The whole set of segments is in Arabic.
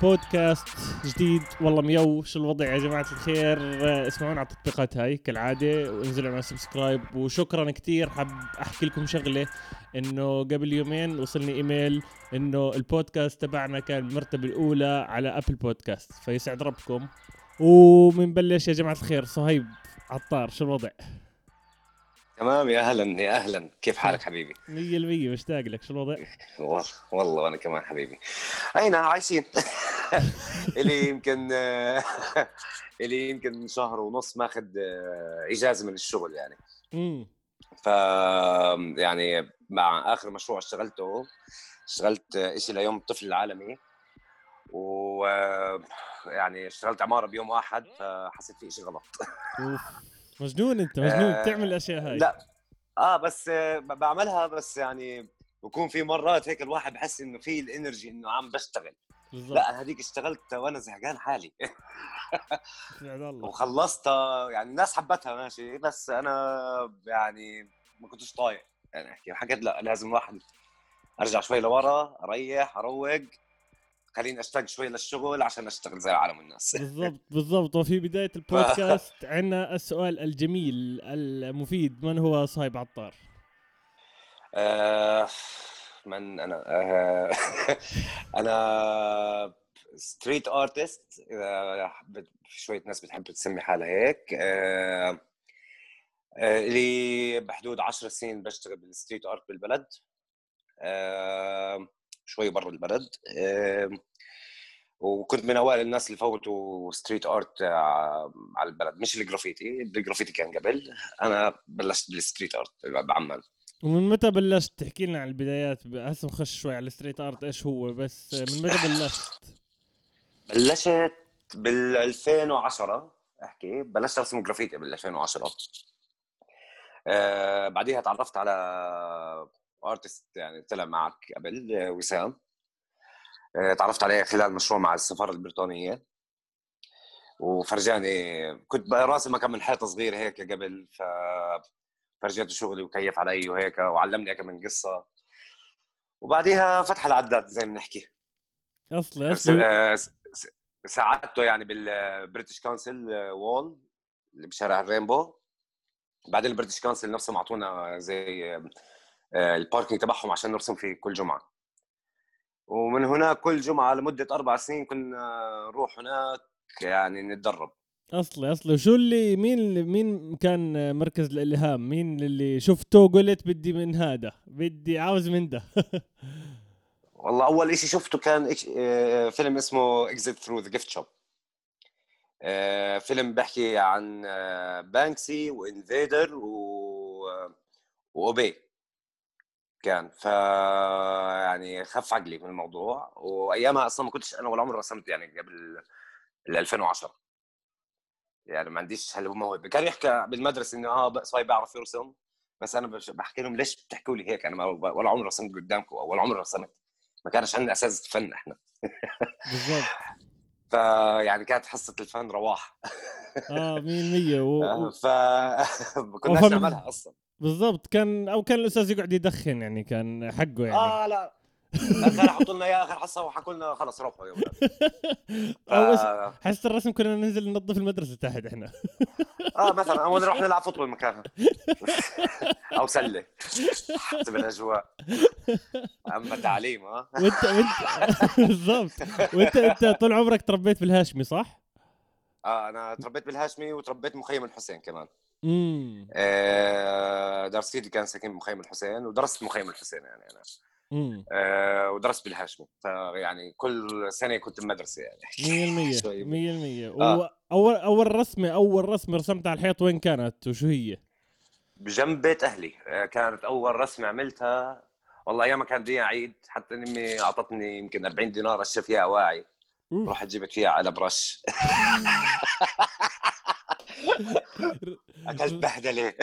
بودكاست جديد. والله ميو شو الوضع يا جماعة الخير؟ آه، اسمعونا على التطبيقات هاي كالعادة وانزلوا على subscribe. وشكرا كتير حاب أحكي لكم شغلة إنه قبل يومين وصلني إيميل إنه البودكاست تبعنا كان المرتبة الأولى على Apple Podcast. فيسعد ربكم. ومنبلش يا جماعة الخير صهيب عطار شو الوضع؟ تمام يا أهلا يا أهلا. كيف حالك حبيبي؟ مية المية مشتاق لك شو الوضع؟ والله والله وأنا كمان حبيبي. أين عايشين؟ الي يمكن الي يمكن شهر ونص ماخذ إجازة من الشغل يعني. امم ف يعني مع آخر مشروع اشتغلته اشتغلت شيء ليوم الطفل العالمي. و يعني اشتغلت عمارة بيوم واحد فحسيت في شيء غلط. مجنون انت مجنون. آه، بتعمل الأشياء هاي. لا. آه بس آه، بعملها بس يعني بكون في مرات هيك الواحد بحس إنه في الإنرجي إنه عم بشتغل. بالضبط. لا أنا هذيك اشتغلت وأنا زهقان حالي. الله. وخلصتها يعني الناس حبتها ماشي. بس أنا يعني ما كنتش طايق. يعني أحكي حكيت لا لازم الواحد أرجع شوي لورا أريح أروق. خليني أشتاق شوي للشغل عشان أشتغل زي عالم الناس. بالضبط بالضبط. وفي بداية البودكاست عندنا السؤال الجميل المفيد. من هو صايب عطار؟ آه، من أنا؟ آه، أنا street artist شوية ناس بتحب تسمي حالها هيك. آه، آه، لي بحدود 10 سنين بشتغل بال street art بالبلد. آه، شوي برا البلد. آه، وكنت من أوائل الناس اللي فوتوا street art على البلد. مش الجرافيتي الجرافيتي كان قبل. أنا بلشت بال street art بعمان ومن متى بلشت؟ تحكي لنا عن البدايات. هسه نخش شوي على ال street art إيش هو؟ بس من متى بلشت؟ بلشت بال 2010 أحكي. بلشت أرسم جرافيتي بال 2010 آه بعديها تعرفت على artist يعني طلع معك قبل آه، وسام. آه تعرفت عليه خلال مشروع مع السفارة البريطانية. وفرجاني كنت بقى راسم كم من حيطة صغيرة هيك قبل ف فرجيته شغلي وكيف علي وهيك وعلمني كم من قصة. وبعديها فتح العداد زي ما بنحكي. اصلي س- اصلي آه، ساعدته يعني بال British Council wall اللي بشارع الرينبو. بعدين ال British Council نفسهم أعطونا زي آه، ال parking تبعهم عشان نرسم فيه كل جمعة. ومن هناك كل جمعة لمدة أربع سنين كنا نروح هناك يعني نتدرب. أصلي أصلي. وشو اللي مين اللي مين كان مركز الإلهام؟ مين اللي شفته قلت بدي من هذا بدي عاوز من ده؟ والله أول شيء شفته كان إيش- آه، فيلم اسمه Exit Through the Gift Shop فيلم بحكي عن آه، بانكسي و Invader و وأوبي. كان. ف يعني خف عقلي من الموضوع وأيامها أصلا ما كنتش أنا ولا عمري رسمت يعني قبل ال 2010 يعني ما عنديش هالموهبه كان يحكى بالمدرسة إنه آه بقى صايب بيعرف يرسم بس أنا بحكي لهم ليش بتحكوا لي هيك؟ أنا ما ولا عمري رسمت قدامكم ولا عمري رسمت. ما كانش عندنا أساس فن إحنا. بالضبط. فيعني كانت حصة الفن رواح. آه 100% و... ف ما كناش نعملها أصلا. بالضبط كان أو كان الأستاذ يقعد يدخن يعني كان حقه يعني. آه لا. كان يحطوا لنا إياه اخر حصه وحكوا لنا خلص روحوا يا ولاد أو ف... إيش- حصه الرسم كنا ننزل ننظف المدرسة تحت إحنا. آه مثلا أو نروح نلعب فوتبول مكانها. أو سلة. حسب الاجواء أما تعليم آه. وأنت وأنت بالضبط. وأنت أنت طول عمرك تربيت بالهاشمي صح؟ آه أنا تربيت بالهاشمي وتربيت مخيم الحسين كمان. امم آه درستي كان ساكن بمخيم الحسين ودرست مخيم الحسين يعني أنا. امم آه ودرست بالهاشمي. فيعني كل سنة كنت بمدرسه يعني. 100% شوي. 100% آه. اول أول رسمة أول رسمة رسمتها على الحيط وين كانت؟ وشو هي؟ بجنب بيت أهلي. آه، كانت أول رسمة عملتها. والله أيام ما كان دي عيد حتى امي أعطتني يمكن 40 دينار اشتري فيها اواعي رحت جبت فيها علب رش أكلت بهدلة.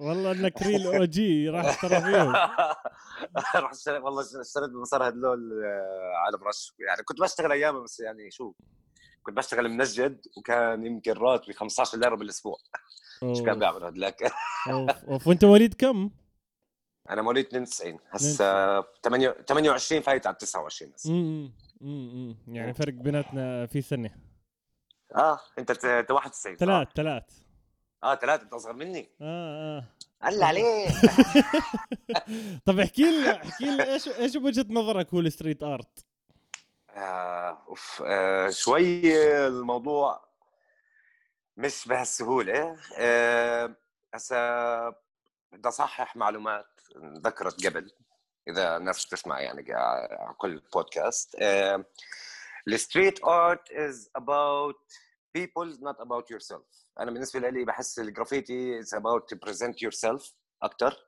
والله انك real OG راح ترى فيهم اشتريت والله اشتريت بمصاري هدلول آه، علب رش يعني كنت بشتغل أيامها بس يعني شو كنت بشتغل منجد وكان يمكن راتبي 15 ليرة بالأسبوع. مش كان. بيعمل هدلاك؟ أوف وأنت مواليد كم؟ أنا مواليد 92 هسه 28 فايت على 29 هسه. امم امم يعني فرق بيناتنا في سنة. آه أنت ت- 91 صح؟ ثلاث ثلاث آه. ثلاث أنت أصغر مني. آه آه. قال عليه طب احكي لنا احكي لنا إيش إيش وجهة نظرك هو ال street art؟ آه، أوف آه، شوي الموضوع مش بهالسهولة. آه، هسا بدي أصحح معلومات. ذكرت قبل إذا الناس بتسمع يعني على كل بودكاست ال street art is about people not about yourself. أنا بالنسبة لي بحس الجرافيتي is about to present yourself أكثر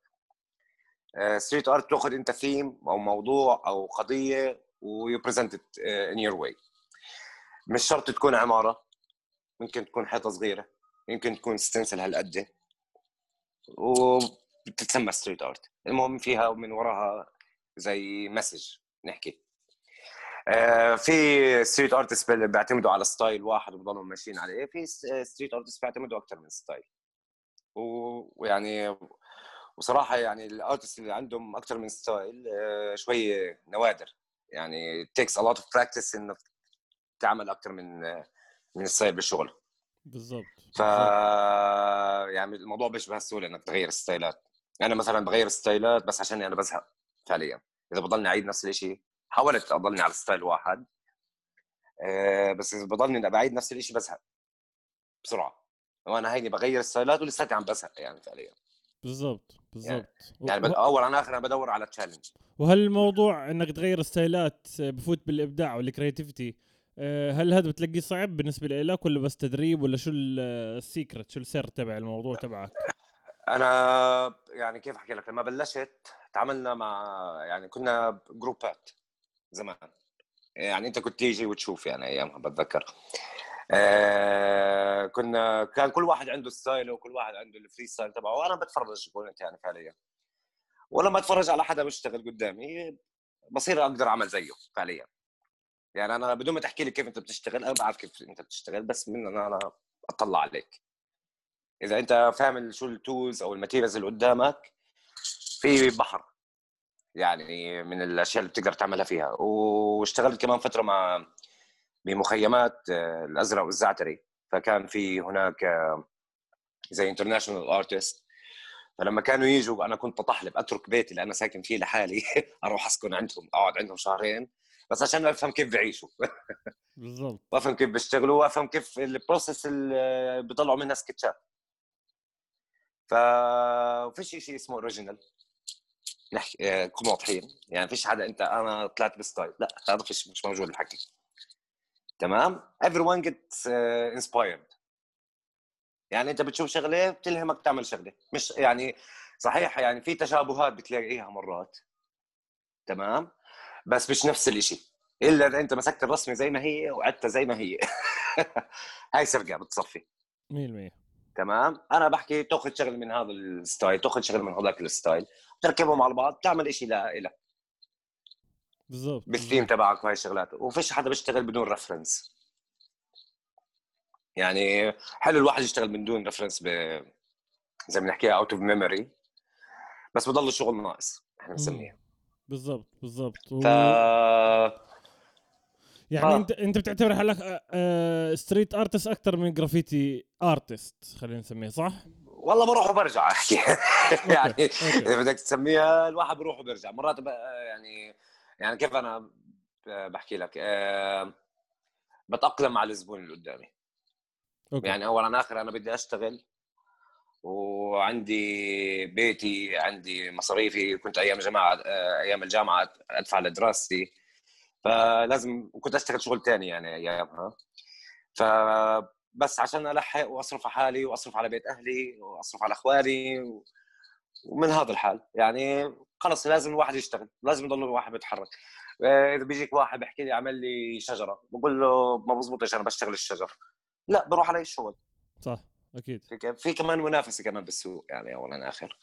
street art تأخذ أنت ثيم أو موضوع أو قضية و you present it in your way مش شرط تكون عمارة ممكن تكون حيطة صغيرة يمكن تكون stencil هالقد. وبتتسمى street art المهم فيها ومن وراها زي message نحكي. آه، في street artist بيعتمدوا على style واحد وبضلوا ماشيين عليه. في street artist بيعتمدوا أكثر من style ويعني وصراحة يعني ال artist اللي عندهم أكثر من style آه، شوي نوادر. يعني takes a lot of practice إنك تعمل أكثر من من style بالشغل. بالضبط ف يعني الموضوع مش بهالسهوله إنك تغير style ات. أنا مثلا بغير style ات بس عشان أنا بزهق فعليا. إذا بضلني أعيد نفس الشيء حاولت أضلني على style واحد آه، بس إذا بضلني بعيد نفس الشيء بزهق بسرعة. وأنا هيني بغير style ات ولساتي عم بزهق يعني فعليا. بالضبط بالضبط. يعني بد- اول عن اخر أنا بدور على challenge وهل الموضوع إنك تغير style ات بفوت بالإبداع وال creativity آه، هل هذا بتلاقيه صعب بالنسبة لك ولا بس تدريب ولا شو ال- ال secret شو السر تبع الموضوع تبعك؟ أنا يعني كيف أحكي لك؟ لما بلشت تعاملنا مع يعني كنا group ات زمان. يعني أنت كنت تيجي وتشوف يعني أيامها بتذكر. آه كنا كان كل واحد عنده style ه وكل واحد عنده ال free style تبعه وأنا بتفرج كنت يعني فعليا. ولما أتفرج على حدا بيشتغل قدامي بصير أقدر أعمل زيه فعليا. يعني أنا بدون ما تحكي لي كيف أنت بتشتغل أنا بعرف كيف أنت بتشتغل بس من أنا أنا أطلع عليك. إذا أنت فاهم شو ال tools أو ال materials اللي قدامك في بحر. يعني من الأشياء اللي بتقدر تعملها فيها. واشتغلت كمان فترة مع بمخيمات آه، الأزرق والزعتري. فكان في هناك آه، زي international artist فلما كانوا يجوا أنا كنت بطحل أترك بيتي اللي أنا ساكن فيه لحالي. أروح أسكن عندهم أقعد عندهم شهرين. بس عشان أفهم كيف بيعيشوا. بالضبط. وأفهم كيف بيشتغلوا وأفهم كيف ال process اللي بيطلعوا منها سكتشات ف فيش شيء اسمه original نحكي آه، نكون واضحين. يعني فيش حدا أنت أنا طلعت ب style. لا هذا فيش مش موجود الحكي تمام؟ Everyone gets uh, inspired. يعني أنت بتشوف شغلة بتلهمك تعمل شغلة. مش يعني صحيح يعني في تشابهات بتلاقيها مرات. تمام؟ بس مش نفس الإشي. إلا إذا أنت مسكت الرسمة زي ما هي وعدتها زي ما هي. هاي سرقة بتصفي. 100% تمام؟ أنا بحكي تأخذ شغل من هذا ال style تأخذ شغل من هذاك ال style تركبهم على بعض تعمل شيء لك بالضبط بالثيم تبعك وهي الشغلات. وفيش حدا بيشتغل بدون reference يعني حلو الواحد يشتغل من دون reference ب... زي ما بنحكيها out of memory بس بضل الشغل ناقص إحنا بنسميها. بالضبط بالضبط. ف يعني آه. انت أنت بتعتبر حالك street artist أكثر من graffiti artist خلينا نسميه صح؟ والله بروح وبرجع أحكي. يعني okay. إذا بدك تسميها الواحد بروح وبرجع. مرات يعني يعني كيف أنا بحكي لك؟ آه، بتأقلم مع الزبون اللي قدامي. okay. يعني اولا آخر أنا بدي أشتغل وعندي بيتي عندي مصاريفي. كنت أيام جماعة آه، أيام الجامعة أدفع لدراستي. فلازم وكنت أشتغل شغل تاني يعني أيامها. فبس عشان ألحق وأصرف على حالي وأصرف على بيت أهلي وأصرف على اخواني و- ومن هذا الحال. يعني خلص لازم الواحد يشتغل لازم يضل الواحد بيتحرك آه، إذا بيجيك واحد بيحكي لي اعمل لي شجرة بقول له ما بزبطش أنا بشتغل الشجر. لا بروح علي الشغل صح أكيد. في كمان منافسة كمان بالسوق يعني اولا آخر.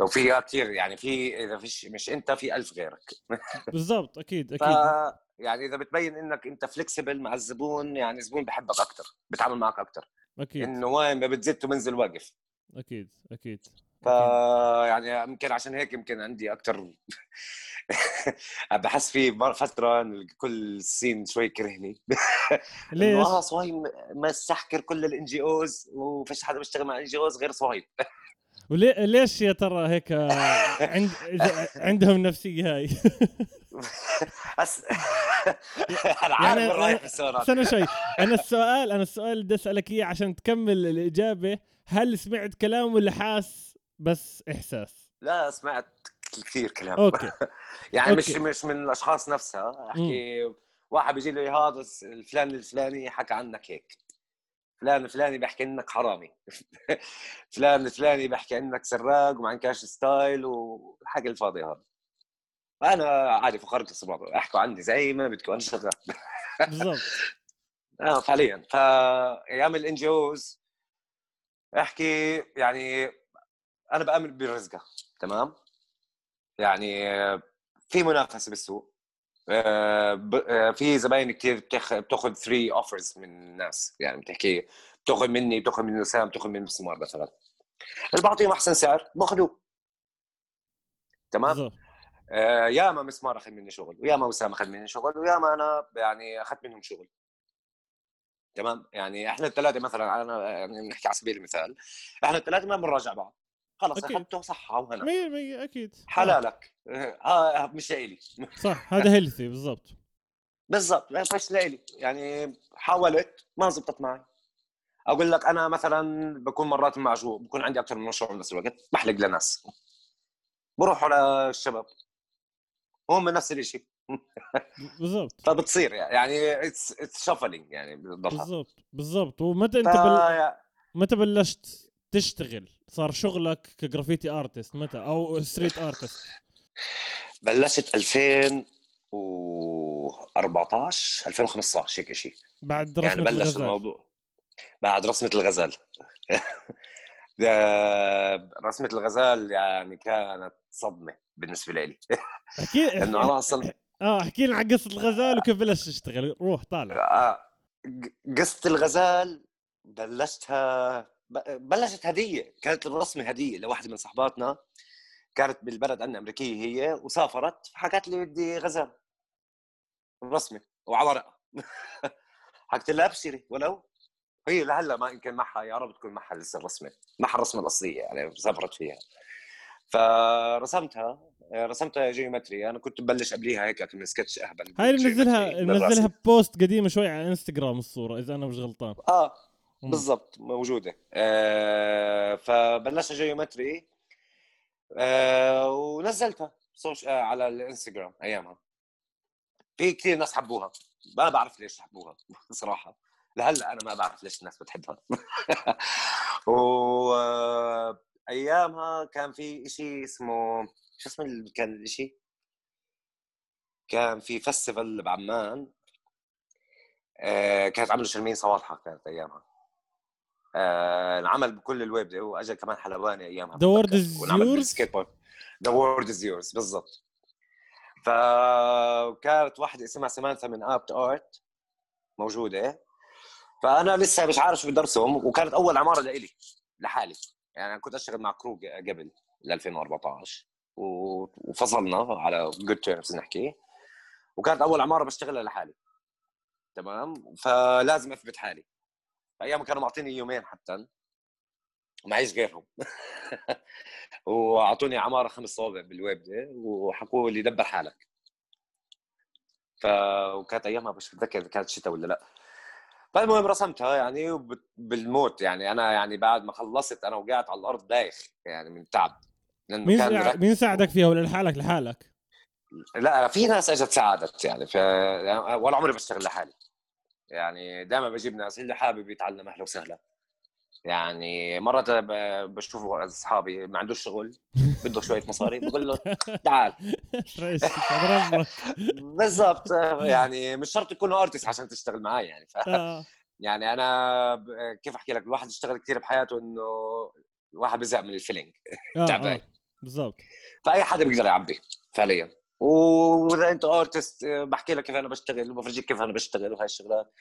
لو في كثير يعني في إذا فيش مش أنت في ألف غيرك. بالضبط أكيد ف أكيد. يعني إذا بتبين إنك أنت فليكسبل مع الزبون يعني الزبون بحبك أكثر بتعامل معك أكثر أكيد. إنه وين ما بتزيد وبنزل واقف. أكيد أكيد ف يعني يمكن عشان هيك يمكن عندي أكثر بحس في فترة كل scene شوي كرهني. ليش؟ آه صهيب محتكر كل ال NGOs وفيش حدا بيشتغل مع ال NGOs غير صهيب وليه ليش يا ترى هيك عند عندهم النفسيه هاي؟ بس أنا عارف يعني رايح السؤال استنى شوي. أنا السؤال أنا السؤال اللي بدي أسألك إياه عشان تكمل الإجابة. هل سمعت كلام ولا حاس؟ بس إحساس. لا سمعت كثير كلام. okay. يعني مش okay. مش من الأشخاص نفسها. أحكي واحد بيجي لي هذا الفلان الفلاني حكى عنك هيك. فلان الفلاني بيحكي إنك حرامي. فلان الفلاني بيحكي إنك سراق وما عندكش style والحكي الفاضي هذا أنا عادي في آخر الصباح احكوا عندي زي ما بدكم أنا شغال. بالضبط. آه فعليا فأيام ال NGOs أحكي يعني أنا بأمن برزقها تمام؟ يعني في منافسة بالسوق. في زباين كثير بتاخ- بتاخذ 3 offers من الناس. يعني بتحكي بتاخذ مني بتاخذ من وسام بتاخذ من مسمار مثلا. اللي بعطيهم أحسن سعر باخذوه تمام؟ آه، ياما مسمار أخذ مني شغل وياما وسام أخذ مني شغل وياما أنا يعني أخذت منهم شغل. تمام؟ يعني إحنا الثلاثه مثلا أنا يعني نحكي على سبيل المثال إحنا الثلاثه ما بنراجع بعض. خلص أكيد. اخذته صح وهنا. 100% أكيد. حلالك. آه مش لإلي. صح هذا هيلثي بالضبط. بالضبط. مش لإلي. يعني حاولت ما زبطت معي. أقول لك أنا مثلا بكون مرات معجوق بكون عندي أكثر من مشروع بنفس الوقت بحلّق لناس. بروحوا للشباب هم نفس الشيء بالضبط. فبتصير يعني it's shuffling يعني بالضبط بالضبط. ومتى أنت. بل... متى بلشت تشتغل صار شغلك ك graffiti artist متى؟ أو street artist بلشت 2014 2015 هيك شيء بعد رسمة يعني بلش الغزال. الموضوع. بعد رسمة الغزال. ده- رسمة الغزال يعني كانت صدمة بالنسبة لي. احكي إنه أنا أصلا آه احكي لنا عن قصة الغزال وكيف بلشت تشتغل. روح طالع. آه، قصة الغزال بلشتها بلشت هدية كانت الرسمة هدية لواحدة من صحباتنا كانت بالبلد عندنا أمريكية هي وسافرت فحكت لي بدي غزال رسمة وعلى ورقة حكيت لها أبشري ولو هي لهلأ ما يمكن معها يا رب تكون معها لسه الرسمة معها الرسمة الأصلية يعني سافرت فيها فرسمتها رسمتها geometry أنا كنت مبلش قبليها هيك من سكتش أهبل هاي اللي منزلها. منزلها post قديمة شوي على إنستغرام الصورة إذا أنا مش غلطان آه. بالضبط موجودة. آه فبلشت geometry آه ونزلتها آه على الانستغرام أيامها. في كثير ناس حبوها. ما بعرف ليش حبوها صراحة. لهلأ أنا ما بعرف ليش الناس بتحبها. و آه، أيامها كان في شيء اسمه شو اسمه كان الشيء كان في فestival بعمان. آه كانت عملوا شرمين صوالحة كانت أيامها. آه انعمل بكل الويب واجى كمان حلواني أيامها وانعمل yours؟ بال skateboard the world is yours بالضبط. فكانت واحدة اسمها سمانثا من aptART موجودة. فأنا لسه مش عارف شو بدي أرسم وكانت أول عمارة لإلي لحالي. يعني أنا كنت أشتغل مع crew قبل ل 2014 و- وفصلنا على good terms نحكي. وكانت أول عمارة بشتغلها لحالي. تمام؟ فلازم أثبت حالي. أيام كانوا معطيني يومين حتى. معيش غيرهم. وأعطوني عمارة خمس صوابع بالويب ده وحكوا لي دبر حالك. ف وكانت أيامها مش متذكر إذا كانت شتاء ولا لا. فالمهم رسمتها يعني بالموت. يعني أنا يعني بعد ما خلصت أنا وقعت على الأرض دايخ يعني من تعب. لأنه مين مين ساعدك فيها ولا لحالك لحالك؟ لا في ناس إجت ساعدت يعني ف ولا عمري بشتغل لحالي. يعني دائما بجيب ناس اللي حابب يتعلم أهلا وسهلا يعني ب- بشوف أصحابي ما عندوش شغل بده شوية مصاري بقول له تعال. بالضبط. يعني مش شرط تكون أرتست عشان تشتغل معي يعني ف... آه. يعني أنا كيف أحكي لك؟ الواحد اشتغل كثير بحياته إنه الواحد بزهق من الفيلينج. آه. تعبان آه. بالضبط. فأي حدا بيقدر يعبي فعليا. وإذا أنت artist بحكي لك كيف أنا بشتغل وبفرجيك كيف أنا بشتغل وهي الشغلات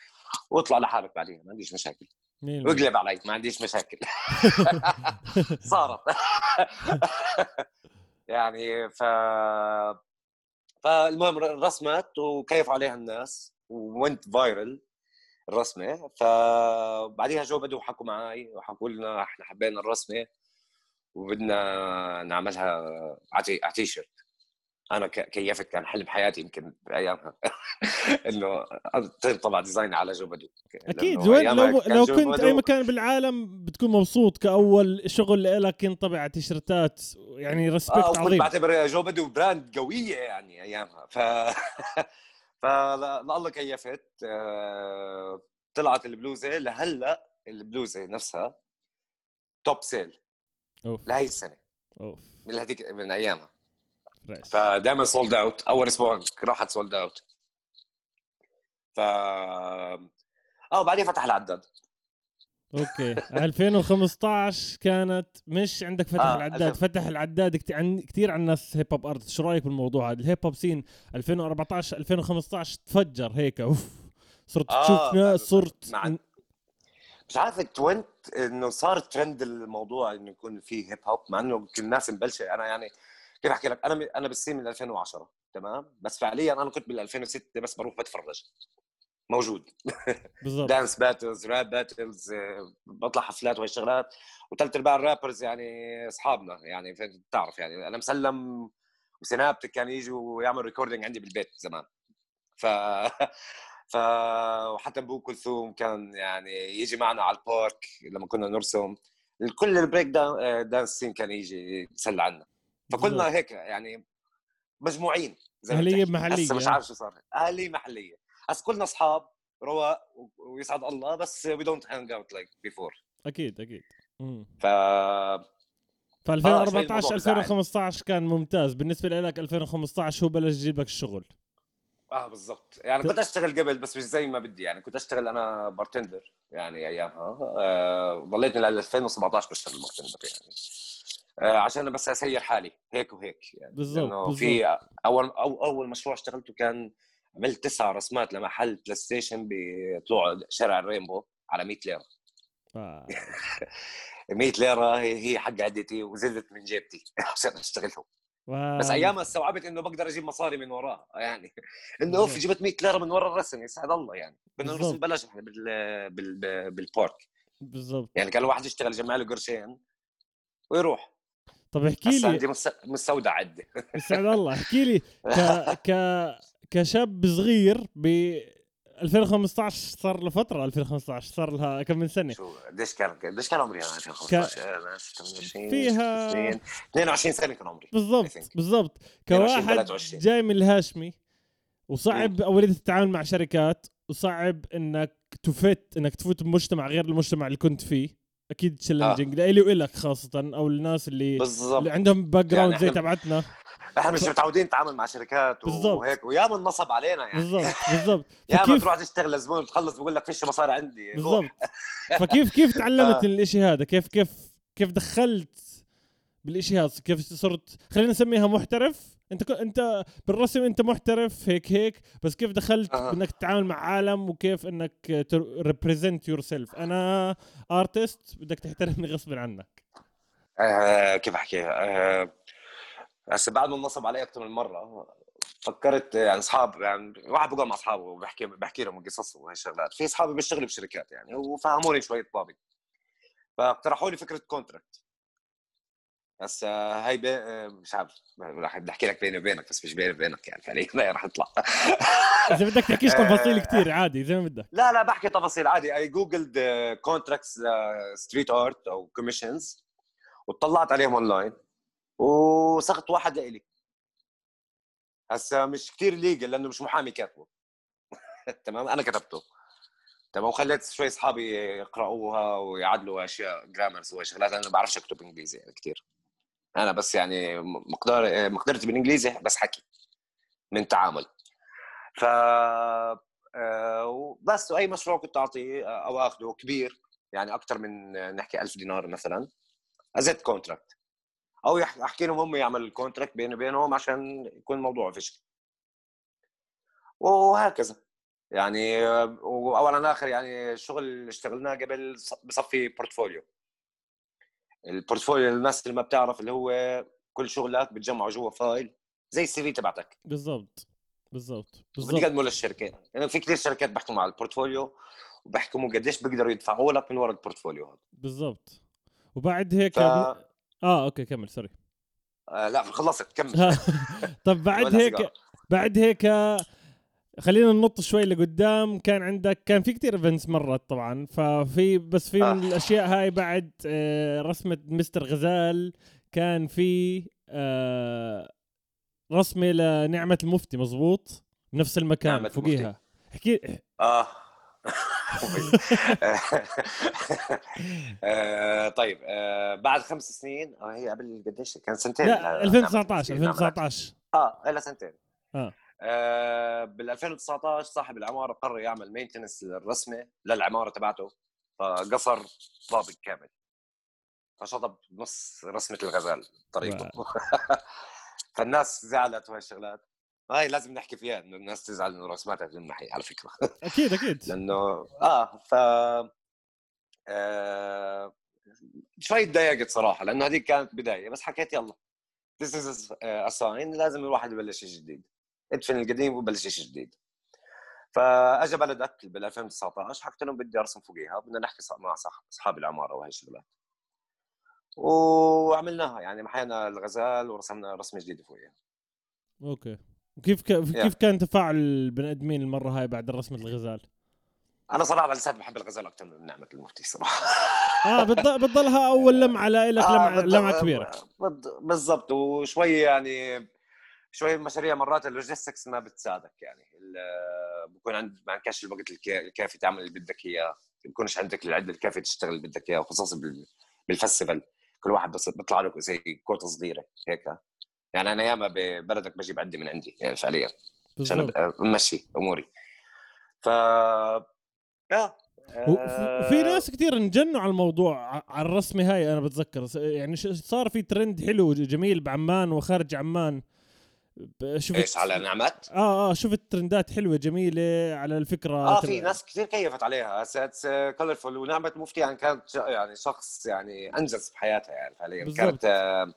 واطلع لحالك بعدين ما عنديش مشاكل. واقلب علي ما عنديش مشاكل. صارت. يعني ف فالمهم رسمت وكيف عليها الناس و went viral الرسمة. فبعديها جو بدو حكوا معي وحكوا لنا إحنا حبينا الرسمة وبدنا نعملها على تي شيرت أنا كيفت كان حلم حياتي يمكن بايامها إنه طبعا design على جو بدو أكيد وين لو لو كنت أي مكان بالعالم بتكون مبسوط كأول شغل لك ينطبع تيشرتات يعني respect آه عظيم. بعتبر جو بدو brand قوية يعني أيامها. ف فالله كيفت. آه، طلعت البلوزة لهلأ البلوزة نفسها top sell أوف. لهي السنة. أوف. من هذيك من أيامها. فدائما sold out أول أسبوع راحت sold out ف آه بعدين فتح العداد. okay. 2015 كانت مش عندك فتح آه العداد. فتح العداد كثير عن الناس hip hop art شو رأيك بالموضوع هذا؟ ال hip hop scene 2014 2015 تفجر هيك. أوف. صرت آه تشوف ناس صرت مع... مش عارف to a point إنه صار ترند الموضوع إنه يكون في hip hop مع إنه كل الناس مبلشة. أنا يعني كيف احكي لك. أنا أنا بال scene من 2010 تمام؟ بس فعليا أنا كنت بال 2006 بس بروح بتفرج. موجود. بالضبط. dance battles rap battles بطلع حفلات وهي الشغلات وثلاث أرباع ال rappers يعني أصحابنا يعني بتعرف يعني. أنا مسلم و Synaptik كان يجوا ويعملوا recording عندي بالبيت زمان. ف ف وحتى أبو كلثوم كان يعني يجي معنا على ال park لما كنا نرسم. كل ال break dance scene كان يجي يتسلى عنا. فكلنا هيك يعني مجموعين زي أهلية محلية. هسه مش عارف شو صار. أهلية محلية. هسه كلنا أصحاب رواق ويسعد الله بس we don't hang out like before أكيد أكيد. ف ف 2014 2015 كان ممتاز. بالنسبة لك 2015 هو بلش يجيب لك الشغل. آه بالضبط. يعني كنت أشتغل قبل بس مش زي ما بدي. يعني كنت أشتغل أنا bartender يعني أيامها. آه ضليت من 2017 بشتغل bartender يعني. عشان بس اسير حالي هيك وهيك. يعني بالضبط في أول أو أول مشروع اشتغلته كان عملت تسع رسمات لمحل PlayStation بطلوع شارع الرينبو على 100 ليرة. آه. 100 ليرة هي حق عدتي ونزلت من جيبتي عشان أشتغلهم. بس أيامها استوعبت إنه بقدر أجيب مصاري من وراها يعني. إنه أوف جبت 100 ليرة من ورا الرسم يسعد الله يعني. كنا نرسم ببلاش إحنا بال... بال... بالبارك. بالضبط. يعني كان الواحد يشتغل يجمع له قرشين ويروح. طب احكي لي عندي مستودع عندي. يسعد الله احكي لي ك ك كشاب صغير ب 2015 صار له فترة 2015 صار لها كم من سنة؟ شو قديش كان قديش كان عمري أنا 2015 ك... فيها 22 سنة كان عمري بالضبط بالضبط. كواحد جاي من الهاشمي وصعب أولية التعامل مع شركات وصعب إنك تفت إنك تفوت بمجتمع غير المجتمع اللي كنت فيه. أكيد challenging آه. لإلي وإلك خاصة أو الناس اللي بالزبط. اللي عندهم background يعني زي تبعتنا. إحنا مش متعودين نتعامل مع شركات بالزبط. وهيك وياما النصب علينا يعني. بالضبط بالضبط. ياما تروح تشتغل لزبون تخلص بقول لك فيش مصاري عندي. بالضبط. فكيف كيف تعلمت الإشي هذا؟ كيف كيف كيف دخلت بالاشي هذا كيف صرت؟ خلينا نسميها محترف. أنت أنت بالرسم أنت محترف هيك هيك بس كيف دخلت أه. انك تتعامل مع عالم وكيف إنك represent yourself أنا artist بدك تحترمني غصب عنك. آه كيف أحكي؟ آه هسه بعد ما نصب علي أكثر من مرة فكرت يعني أصحاب يعني واحد بقعد مع أصحابه وبحكي بحكي لهم قصص وهي الشغلات. في أصحابي بيشتغلوا بشركات يعني وفهموني شوية ضابط فاقترحوا لي فكرة contract بس هاي بي... مش عارف راح بدي احكي لك بيني وبينك بس مش بيني وبينك يعني فعليا راح اطلع إذا بدك تحكيش تفاصيل كثير عادي زي ما بدك. لا لا بحكي تفاصيل عادي. I Googled contracts street art أو commissions وطلعت عليهم اونلاين وسقط واحد لإلي. هسا مش كثير legal لأنه مش محامي كاتبه. تمام؟ أنا كتبته. تمام؟ وخليت شوي أصحابي يقرأوها ويعدلوا أشياء grammars وشغلات أنا ما بعرفش أكتب إنجليزي يعني كثير أنا بس يعني مقدار مقدرتي بالإنجليزي بس حكي. من تعامل. ف آه، بس أي مشروع كنت أعطيه أو اخذه كبير. يعني أكثر من نحكي 1000 دينار مثلا. ازت contract أو أحكي لهم هم يعملوا ال contract بيني وبينهم عشان يكون الموضوع فيش وهكذا. يعني آه، واولا آخر يعني الشغل اللي اشتغلناه قبل بصفي portfolio ال portfolio للناس اللي ما بتعرف اللي هو كل شغلك بتجمعه جوا file زي ال CV تبعتك. بالضبط. بالضبط. بالضبط. يقدموا للشركه يعني في كثير شركات بيحكموا على ال portfolio وبيحكموا قديش بيقدروا يدفعوا لك من وراء ال portfolio هذا. بالضبط. وبعد هيك ف... آه okay كمل sorry. آه لا خلصت كمل. طب بعد هيك. بعد هيك خلينا ننط شوي لقدام. كان عندك كان في كتير ايفنتس مرت طبعا. ففي بس في من آه. الأشياء هاي بعد آه، رسمة مستر غزال. كان في آه، رسمة لنعمة المفتي مزبوط بنفس المكان نعمة فوقيها. احكي آه. آه، طيب آه، بعد خمس سنين هي قبل قديش؟ كان سنتين. لا 2019 2019 آه إلى سنتين. آه. آه بال 2019 صاحب العمارة قرر يعمل مينتنس للرسمة للعمارة تبعته فقصر طابق كامل. فشطب نص رسمة الغزال طريقه. فالناس زعلت وهي الشغلات هاي لازم نحكي فيها إنه الناس تزعل إنه رسماتها تنمحي على فكرة. أكيد أكيد. لأنه آه ف آه... شوي تضايقت صراحة لأنه هذيك كانت بداية بس حكيت يلا this is a sign لازم الواحد يبلش شيء جديد. ادفن القديم وبلش شيء جديد. فأجى بلدك بال 2019 حكيت لهم بدي أرسم فوقيها بدنا نحكي مع صح- أصحاب العمارة وهي الشغلات. وعملناها يعني محينا الغزال ورسمنا رسمة جديدة فوقيها أوكي. وكيف ك... كيف كان تفاعل البني أدمين المرة هاي بعد رسمة الغزال؟ أنا صراحة لسه بحب الغزال أكثر من نعمة المفتي صراحة. آه بتضل... بتضلها أول لمعة لك آه، لمعه بالضبط- لمعة كبيرة. بالض- بالضبط وشوي يعني شوي مشاريع مرات ال logistics ما بتساعدك يعني. بكون عند ما كانش الوقت الك- الكافي تعمل اللي بدك إياه. بكونش عندك العدة الكافية تشتغل اللي بدك إياه خصوصا بال- بال festival. كل واحد بس بيطلع له زي كوتا صغيرة هيك. يعني أنا ياما ببلدك بجيب عده من عندي يعني فعليا. عشان أمشي أموري. ف يا وف- وفي ناس كثير انجنوا على الموضوع على الرسمة هاي أنا بتذكر. يعني صار في ترند حلو جميل بعمان وخارج عمان. شفت إيش على نعمات؟ آه آه شفت trendات حلوة جميلة على الفكرة آه في ناس كثير كيفت عليها it's colorful ونعمة مفتي يعني كانت يعني شخص يعني أنجز بحياتها يعني فعليا. كانت آه،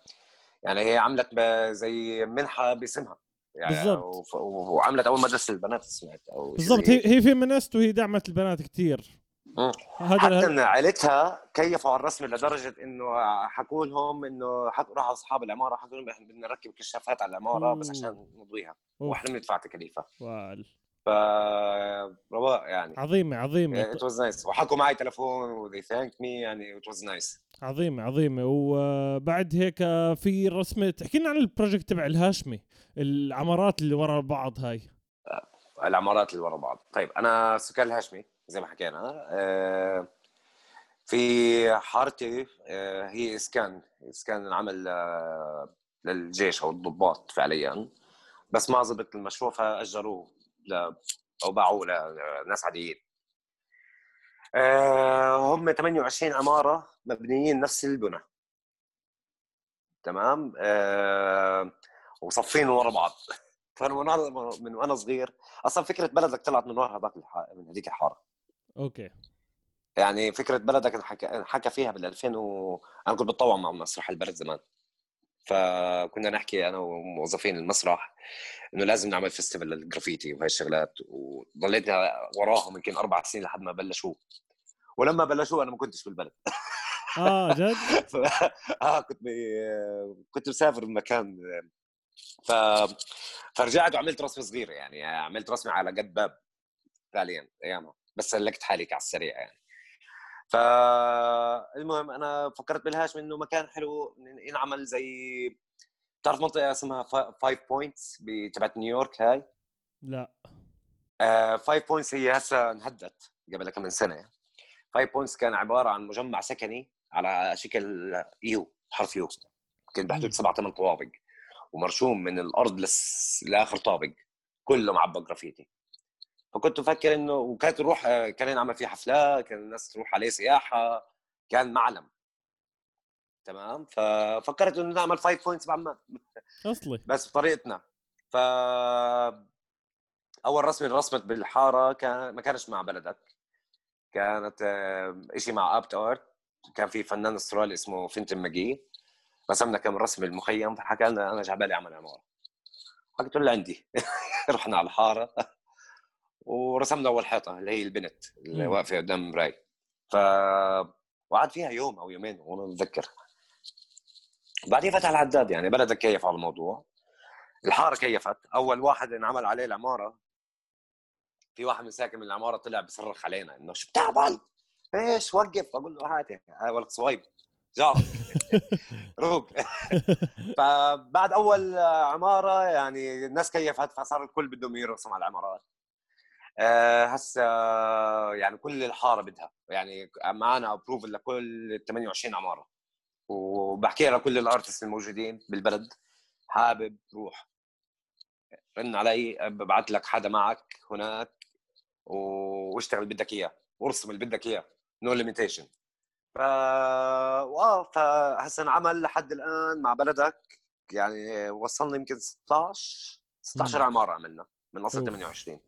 يعني هي عملت زي منحة باسمها يعني بالضبط. وعملت أول مدرسة للبنات سمعت أو بالضبط هي هي فيمنست وهي دعمت البنات كثير. هذا حتى ان عائلتها كيفوا على الرسم لدرجة إنه حكوا لهم انه راحوا أصحاب العمارة حكوا لهم إحنا بدنا نركب كشافات على العمارة بس عشان نضويها. وإحنا بندفع تكاليفها. ف رواق يعني. عظيمة عظيمة. It was nice. وحكوا معي تلفون و they thanked me يعني it was nice. عظيمة عظيمة. وبعد هيك في رسمة تحكي لنا عن ال project تبع الهاشمي العمارات اللي ورا بعض هاي. العمارات اللي ورا بعض. طيب أنا سكان الهاشمي. زي ما حكينا آه، في حارتي آه، هي اسكان اسكان انعمل آه، للجيش أو الضباط فعليا. بس ما زبط المشروع فأجروه ل أو باعوه لناس عاديين. هم 28 عماره مبنيين نفس البنى. تمام؟ وصفين ورا بعض. فأنا من وأنا صغير أصلا فكرة بلدك طلعت من ورا هذاك. من هذيك الحارة. okay. يعني فكرة بلدك انحكى انحكى فيها بال 2000 و... أنا كنت بتطوع مع مسرح البلد زمان. فكنا نحكي أنا وموظفين المسرح إنه لازم نعمل festival لل graffiti وهي الشغلات وضليتنا وراهم يمكن أربع سنين لحد ما بلشوا ولما بلشوا أنا ما كنتش بالبلد. آه جد؟ ف... آه كنت ب... كنت مسافر بمكان ف... فرجعت وعملت رسمة صغيرة يعني عملت رسمة على قد باب فعليا أيامها. بس سلكت حالي على السريع يعني. فالمهم أنا فكرت بالهاشم إنه مكان حلو ينعمل زي بتعرف منطقة اسمها Five Pointz تبعت نيويورك هاي؟ لا. Five Pointz هي هسه انهدت قبل كم من سنة. Five Pointz كان عبارة عن مجمع سكني على شكل U حرف U كان بحدود سبع ثمان طوابق. ومرسوم من الأرض لس... لآخر طابق كله معبى جرافيتي. فكنت مفكر إنه وكانت نروح كان ينعمل فيه حفلات كان الناس تروح عليه سياحة كان معلم. تمام؟ ففكرت إنه نعمل 5 Pointz بعمان أصلي. بس بطريقتنا. ف أول رسمه رسمت بالحارة كان ما كانش مع بلدك. كانت آه، شيء مع aptART كان في فنان أسترالي اسمه Fintan Magee. رسمنا كم رسم المخيم فحكى لنا أنا جاي عبالي أعمل عمارة. حكيت له عندي. رحنا على الحارة. ورسمنا أول حيطة اللي هي البنت اللي. واقفة قدام المراي ف وقعد فيها يوم أو يومين وأنا متذكر. بعدين فتح العداد يعني بلدك كيف على الموضوع؟ الحارة كيفت؟ أول واحد انعمل عليه العمارة في واحد من ساكن من العمارة طلع بصرخ علينا إنه شو بتعمل؟ إيش؟ وقف. أقول له هاتي اول صويب. جار روق. فبعد أول عمارة يعني الناس كيفت فصار الكل بدهم يرسم على العمارات. هسه يعني كل الحارة بدها. يعني معنا approval لكل 28 عمارة. وبحكيها لكل ال artists الموجودين بالبلد. حابب روح. رن علي ببعث لك حدا معك هناك واشتغل اللي بدك إياه. وارسم اللي بدك إياه. no limitation ف آه فهسه انعمل لحد الآن مع بلدك. يعني وصلنا يمكن 16 16 مم. عمارة عملنا من أصل أوف. 28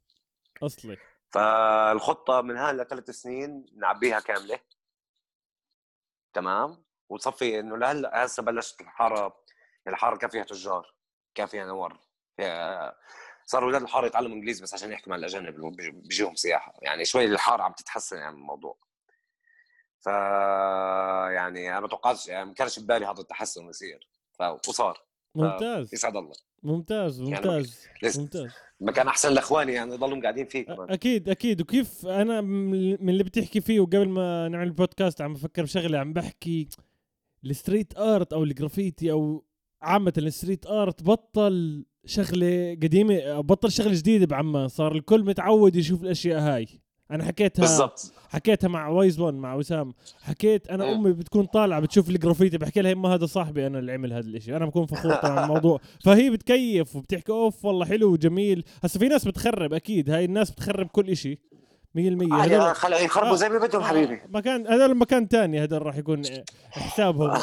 أصلي. فالخطة من هان لثلاث سنين نعبيها كاملة. تمام؟ وتصفي إنه لهلأ هسه بلشت الحارة الحارة كان فيها تجار كان فيها نور فيها صاروا أولاد الحارة يتعلموا إنجليزي بس عشان يحكوا مع الأجانب بيجيهم سياحة. يعني شوي الحارة عم تتحسن يعني الموضوع. ف يعني أنا ما توقعتش يعني ما كانش ببالي هذا التحسن يصير. وصار. ممتاز. يسعد الله. ممتاز يعني ممتاز لسه- ممتاز. ما كان أحسن لإخواني يعني ضلهم قاعدين فيه كمان. أكيد أكيد. وكيف أنا من من اللي بتحكي فيه وقبل ما نعمل البودكاست عم بفكر بشغلة عم بحكي ال street art أو الجرافيتي أو عامة ال street art بطل شغلة قديمة بطل شغلة جديدة بعمان صار الكل متعود يشوف الأشياء هاي. أنا حكيتها بالضبط. حكيتها مع Wise One مع وسام. حكيت أنا مم. أمي بتكون طالعة بتشوف الجرافيتي بحكي لها يما هذا صاحبي أنا اللي عمل هذا الإشي. أنا بكون فخور طبعا بالموضوع. فهي بتكيف وبتحكي أوف والله حلو وجميل. هسه في ناس بتخرب أكيد. هاي الناس بتخرب كل إشي. 100% عادي هدول- خلوا يخربوا زي ما بدهم آه، حبيبي. مكان هذول مكان تاني هذول راح يكون حسابهم.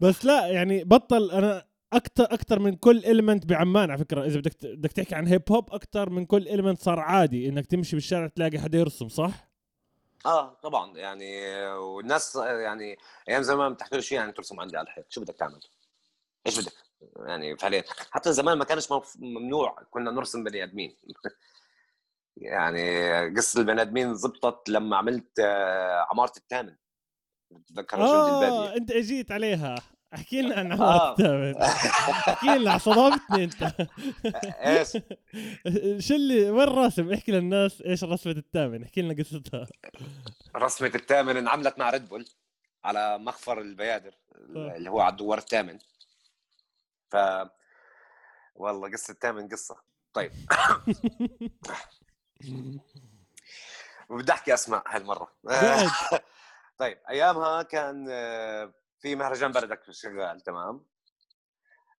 بس لا يعني بطل أنا أكثر أكثر من كل element بعمان على فكرة. إذا بدك بدك تحكي عن hip hop أكثر من كل element صار عادي. إنك تمشي بالشارع تلاقي حدا يرسم صح؟ آه طبعا. يعني والناس يعني أيام زمان بتحكي له شيء يعني ترسم عندي على الحيط؟ شو بدك تعمل؟ إيش بدك؟ يعني فعليا. حتى زمان ما كانش ممنوع كنا نرسم بني آدمين. يعني قصة البني آدمين زبطت لما عملت آه، عمارة الثامن. آه البادية؟ أنت أجيت عليها. احكي لنا عن. عمارة الثامن احكي لنا صدمتني أنت إيش؟ شو اللي وين الراسم احكي للناس إيش رسمة الثامن احكي لنا قصتها رسمة الثامن انعملت مع ريد بول على مخفر البيادر آه. اللي هو على الدوار الثامن ف والله قصة الثامن قصة طيب وبدي أحكي أسماء هالمرة قاعد. طيب أيامها كان آه، في مهرجان بلدك شغال تمام؟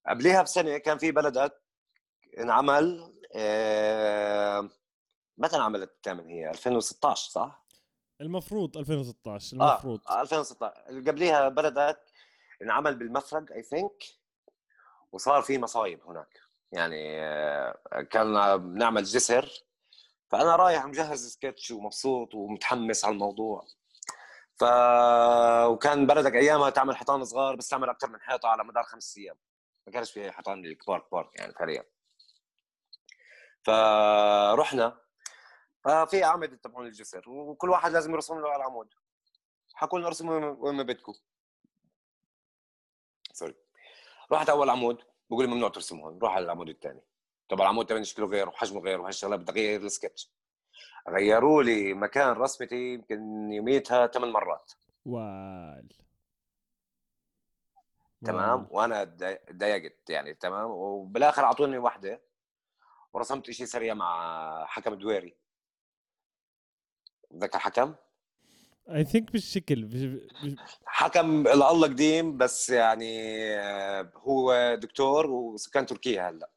قبليها بسنة كان في بلدك انعمل آه، متى انعملت الثامن هي؟ 2016 صح؟ المفروض 2016 آه المفروض. آه، 2016 اللي قبليها بلدك انعمل بالمفرق اي ثينك وصار في مصايب هناك. يعني آه، كنا بنعمل جسر فأنا رايح مجهز سكتش ومبسوط ومتحمس على الموضوع. ف وكان بلدك أيامها تعمل حيطان صغار بس تعمل أكثر من حيطة على مدار خمس أيام. ما كانش في حيطان الكبار كبار يعني فعليا فرحنا ففي أعمدة تبعون الجسر وكل واحد لازم يرسم له على العمود حكوا لنا ارسموا وين- ما بدكم. سوري رحت أول عمود بقول لي ممنوع ترسم هون روح على العمود الثاني. طبعا العمود الثاني شكله غير؟ وحجمه غير؟ وهالشغلات بدي اغير السكتش. غيروا لي مكان رسمتي يمكن يوميتها ثمان مرات. وال تمام؟ وال. وأنا تضايق- تضايقت يعني تمام؟ وبالآخر أعطوني واحدة ورسمت شيء سريع مع حكم دويري. ذكر حكم؟ اي ثينك بالشكل بش- حكم الله قديم بس يعني آه، هو دكتور وسكان تركيا هلأ.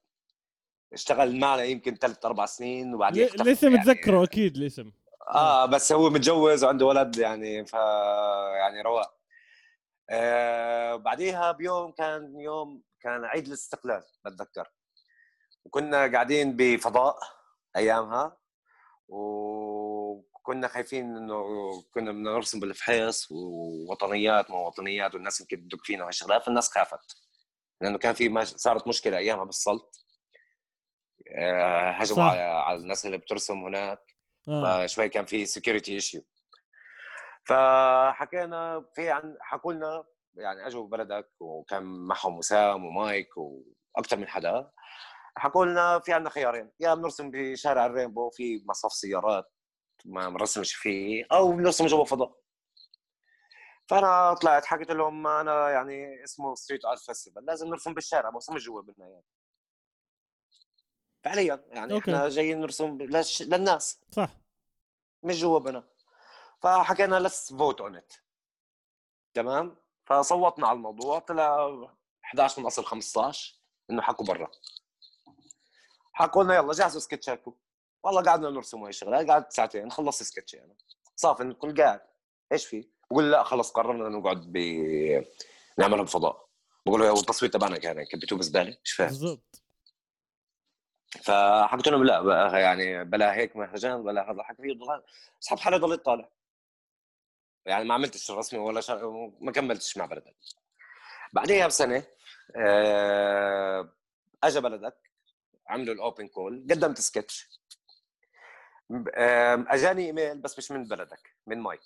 اشتغل معنا يمكن ثلاث أربع سنين وبعدين لسه يعني. متذكره أكيد الاسم آه بس هو متجوز وعنده ولد يعني ف يعني رواق آه بعديها بيوم كان يوم كان عيد الاستقلال بتذكر وكنا قاعدين بفضاء أيامها وكنا خايفين إنه كنا بدنا نرسم بالفحيص ووطنيات ما وطنيات والناس يمكن تدق فينا وهالشغلات فالناس خافت لأنه كان في. صارت مشكلة أيامها بالسلط هجموا على... على الناس اللي بترسم هناك. آه. فشوي كان في security issue فحكينا في عن حكوا لنا يعني اجوا بلدك وكان معهم وسام ومايك وأكثر من حدا. حكوا لنا في عندنا خيارين يا بنرسم بشارع الرينبو في مصف سيارات ما بنرسمش فيه أو بنرسم جوا فضاء فأنا طلعت حكيت لهم أنا يعني اسمه street art festival لازم نرسم بالشارع ما مش جوا بالنهاية. فعليا يعني okay. إحنا جايين نرسم لش... للناس. صح. مش جوا بنا. فحكينا let's vote on it تمام؟ فصوتنا على الموضوع طلع 11 من أصل 15 إنه حكوا برا. حكوا لنا يلا جهزوا sketchاتكم. والله قعدنا نرسم هاي الشغله قعدت ساعتين خلصت سكتش يعني. صافي الكل قاعد. إيش في؟ بقول لا خلص قررنا نقعد ب نعملها بفضاء. بقول له التصوير تبعنا كان كبتوه بزباله مش فاهم. بالضبط. فحكيت لهم لا يعني بلا هيك مهرجان بلا هذا حكي فيه سحبت حالي ضليت طالع. يعني ما عملتش رسمي ولا شا... ما كملتش مع بلدك. بعديها بسنة آه، اجى بلدك عملوا الأوبن كول قدمت سكتش. أجاني إيميل بس مش من بلدك من مايك.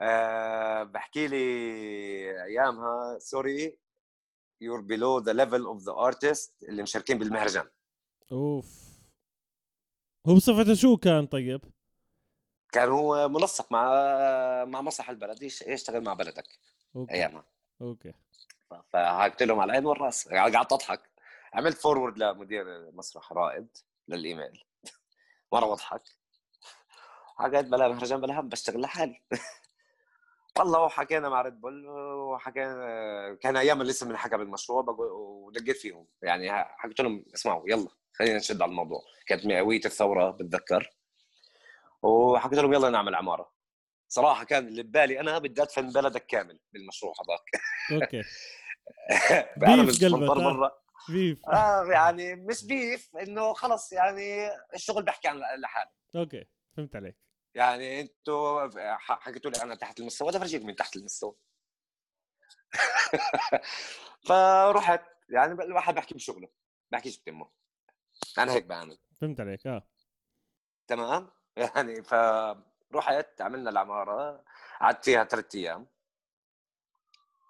بحكي لي أيامها sorry. you're below the level of the artists اللي مشاركين بالمهرجان. أوف. هو بصفته شو كان طيب؟ كان هو منسق مع مع مسرح البلد. يشتغل مع بلدك. okay. أيامها. okay. فحكيت لهم على العين والرأس. قعدت اضحك عملت forward لمدير مسرح رائد للإيميل. مره بضحك حكيت بلا مهرجان بلا هم بشتغل لحالي. والله وحكينا مع ريد بول وحكينا كان أيام لسه بنحكى بالمشروع ودقيت فيهم. يعني حكيت لهم اسمعوا يلا خلينا نشد على الموضوع. كانت مئوية الثورة بتذكر؟ وحكيت لهم يلا نعمل عمارة. صراحة كان اللي ببالي أنا بدي ادفن بلدك كامل بالمشروع هذاك. okay. beef قلبك برا beef. آه يعني مش beef إنه خلص يعني الشغل بيحكي عن لحاله okay فهمت عليك. يعني أنتوا حكيتوا لي أنا تحت المستوى بدي افرجيك من تحت المستوى. فرحت يعني الواحد بحكي بشغله بحكيش بتمه. أنا هيك بعمل. فهمت عليك آه. تمام؟ يعني فرحت عملنا العمارة قعدت فيها ثلاث أيام.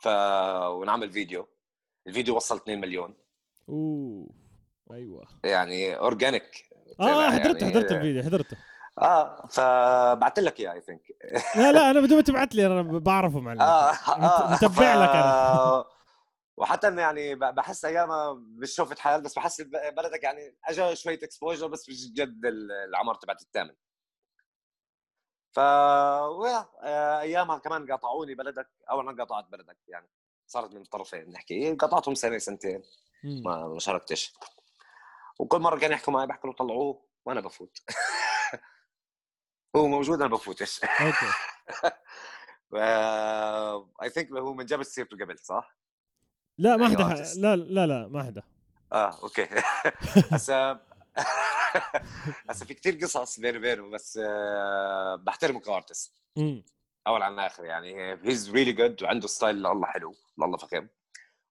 ف ونعمل فيديو. الفيديو وصل 2 مليون. اوه أيوه. يعني organic آه حضرت يعني حضرت الفيديو حضرته. آه فبعت لك إياه I think لا لا أنا بدون ما تبعت لي أنا بعرفه معلم. آه آه متبع لك أنا. وحتى يعني بحس ايامها مش شوفت حياه بس بحس بلدك يعني اجى شوية exposure بس مش جد العمر تبعت الثامن. ف آه، أيامها كمان قاطعوني بلدك أو أنا قاطعت بلدك يعني. صارت من الطرفين نحكي. قطعتهم سنة سنتين. ما شاركتش. وكل مرة كانوا يحكوا معي بحكي له طلعوه وأنا بفوت. هو موجود أنا بفوتش. okay. I think هو من جاب سيرته قبل صح؟ لا ما حدا لا لا لا ما حدا آه okay. هسا هسا في كثير قصص بيني وبينه بس آه بحترمه ك artist أول عن آخر يعني. he's really good وعنده style الله حلو الله فخم.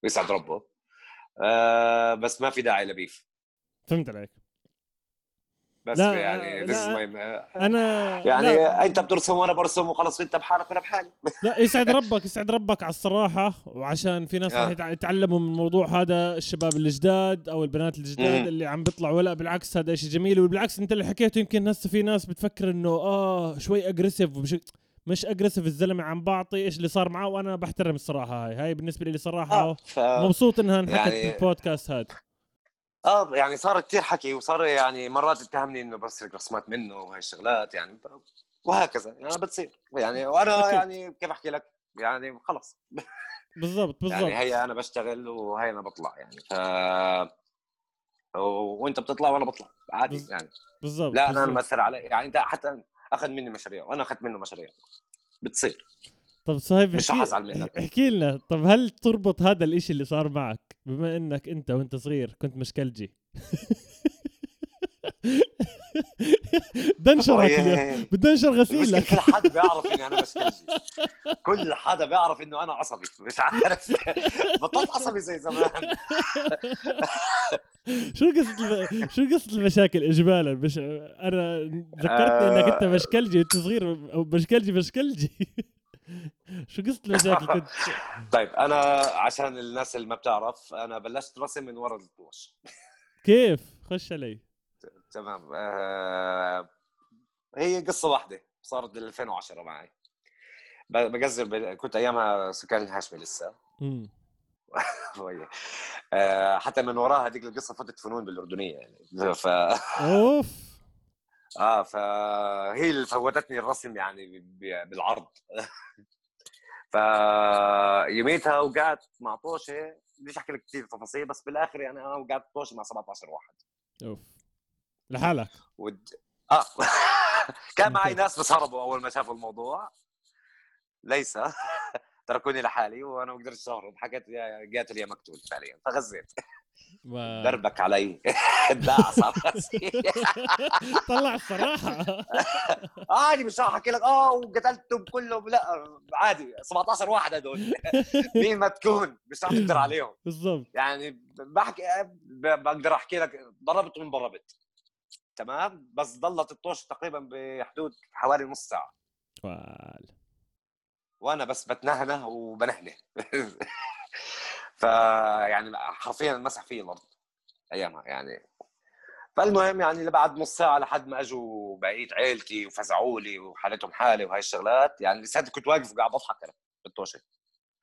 ويسعد ربه. آه بس ما في داعي ل beef. فهمت عليك. بس لا يعني لا أنا يعني لا. أنت بترسم وأنا برسم وخلص أنت بحالك وأنا بحالي. لا يسعد ربك يسعد ربك على الصراحة. وعشان في ناس راح آه. يتعلموا من الموضوع هذا الشباب الجداد أو البنات الجداد اللي عم بيطلعوا. لا بالعكس هذا شيء جميل. وبالعكس أنت اللي حكيته يمكن هسه في ناس بتفكر إنه آه شوي aggressive ومش مش اجريسيف الزلمة عم بعطي إيش اللي صار معه؟ وأنا بحترم الصراحة هاي. هاي بالنسبة لي صراحة آه ف... مبسوط إنها انحكت يعني... البودكاست هذا. آه يعني صار كثير حكي وصار يعني مرات اتهمني إنه بسرق رسمات منه وهي الشغلات يعني وهكذا يعني بتصير. يعني وأنا. يعني كيف أحكي لك؟ يعني خلص. بالضبط بالضبط. يعني هي أنا بشتغل وهي أنا بطلع يعني ف وأنت بتطلع وأنا بطلع عادي. يعني. بالضبط لا أنا مأثر علي يعني أنت حتى اخذ مني مشاريع وأنا أخذت منه مشاريع. بتصير. طب صهيب مش حزعل منك. احكي لنا طب هل تربط هذا الإشي اللي صار معك بما إنك أنت وأنت صغير كنت مشكلجي. دنشرك اليوم بدي انشر غسيلك كل حدا بيعرف إني أنا بشكلجي كل حدا بيعرف إنه أنا عصبي مش عارف. بطلت عصبي زي زمان. شو قصة. شو قصة المشاكل اجمالا؟ مش أنا ذكرتني إنك أنت آه. مشكلجي وأنت صغير مشكلجي مشكلجي. شو قصة المشاكل كنت طيب أنا عشان الناس اللي ما بتعرف أنا بلشت رسم من ورا الطوش كيف؟ خش علي. تمام. آه هي قصة واحدة صارت بال 2010 معي. بقزر ب- كنت أيامها سكان الهاشمي لسه. آه حتى من وراها هذيك القصة فتت فنون بالأردنية يعني. ف أوف! آه فهي اللي فوتتني الرسم يعني بالعرض. ف يوميتها وقعت مع طوشة بديش احكي لك كثير تفاصيل بس بالآخر يعني أنا وقعت طوشة مع 17 واحد. أوف. لحالك. ود... آه. كان معي ناس بس هربوا أول ما شافوا الموضوع. ليس. تركوني لحالي وأنا ما قدرتش أهرب. حكيت يا قاتل يا مقتول فعليا فغزيت. و... دربك علي. داع صار. طلع الصراحة عادي مش راح أحكي لك. آه وقتلتهم كلهم لا عادي. 17 واحد هدول مين ما تكون. مش راح تقدر عليهم. بالضبط. يعني بحكي بقدر أحكي لك. ضربت وانضربت تمام؟ بس ضلت الطوش تقريبا بحدود حوالي نص ساعة. وأنا بس بتنهنه وبنهنه. فيعني حرفيا مسح فيه الأرض أيامها يعني. فالمهم يعني لبعد نص ساعة لحد ما أجوا بقيه عيلتي وفزعوا لي وحالتهم حالي وهاي الشغلات. يعني لساتي كنت واقف وقاعد بضحك أنا بالطوشة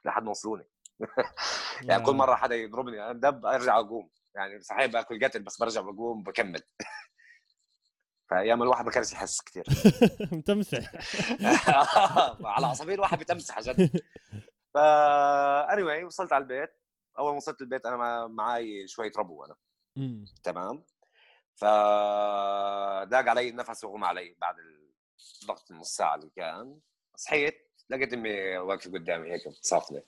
لحد ما وصلوني. يعني كل مرة حدا يضربني أنا دب أرجع أقوم. يعني صحيح بأكل قتل بس برجع بقوم بكمل. فايام الواحد ما كانش يحس كثير متمسح. على عصافير الواحد بتمسح جد فا anyway وصلت على البيت. أول ما وصلت البيت أنا مع- معي شوية ربو أنا. تمام؟ فداق علي النفس وغمى علي بعد الضغط النص ساعة اللي كان. صحيت لقيت أمي واقفة قدامي هيك بتصافني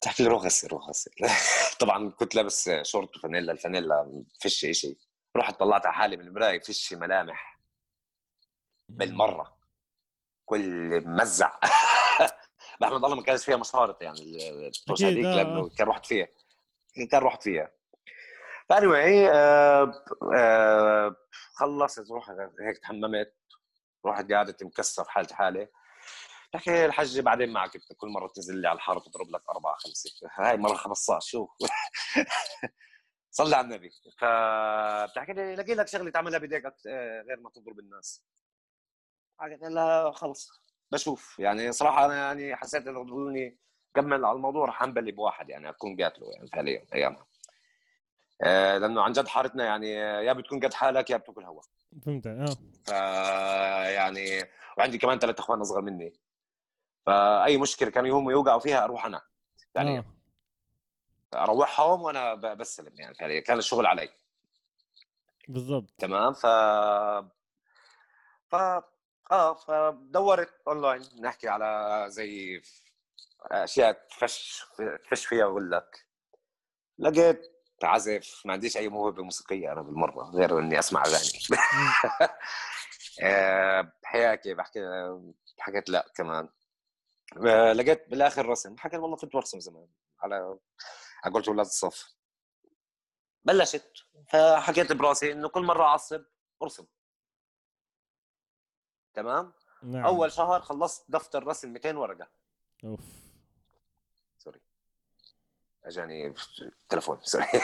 تحكي لي روح غسل روح غسل طبعا كنت لابس شورت وفانيلا الفانيلا فيش شيء. رحت طلعت على حالي من المراية فيش ملامح. بالمرة. كل ممزع بحمد الله ما كانش فيها مشارط يعني الطوش أكيد، هذيك آه، لأنه كان رحت فيها. كان رحت فيها. فاني آه آه خلصت روح هيك تحممت. رحت قعدت مكسر حالتي حالي. بحكي الحجة بعدين معك كل مرة تنزل لي على الحرب تضرب لك أربعة خمسة. هاي مرة 15 شو؟ صلي على النبي. فبتحكي لي لاقي لك شغلة تعملها بايديك آه، غير ما تضرب الناس. حكيت لها خلص. بشوف. يعني صراحة أنا يعني حسيت إنه تقولوني كمل على الموضوع رح أنبلي بواحد يعني أكون قاتله يعني فعليا أيامها. آه، لأنه عن جد حارتنا يعني يا بتكون قد حالك يا بتاكل هوا. فهمت آه. ف يعني وعندي كمان ثلاث إخوان أصغر مني. فأي مشكلة كانوا هم يوقعوا فيها أروح أنا يعني آه. اروحهم وأنا بستلم يعني كان الشغل علي. بالضبط. تمام؟ ف ف آه فدورت أونلاين نحكي على زي أشياء تفش تفش فيها أقول لك. لقيت عزف ما عنديش أي موهبة موسيقية أنا بالمرة غير إني أسمع أغاني. آه، بحياكي بحكي حكيت لا كمان. آه، لقيت بالآخر رسم. حكيت والله كنت برسم زمان على على قولة ولاد الصف. بلشت. فحكيت براسي إنه كل مرة أعصب أرسم. تمام؟ نعم. أول شهر خلصت دفتر رسم 200 ورقة. أوف. sorry. أجاني تلفون sorry.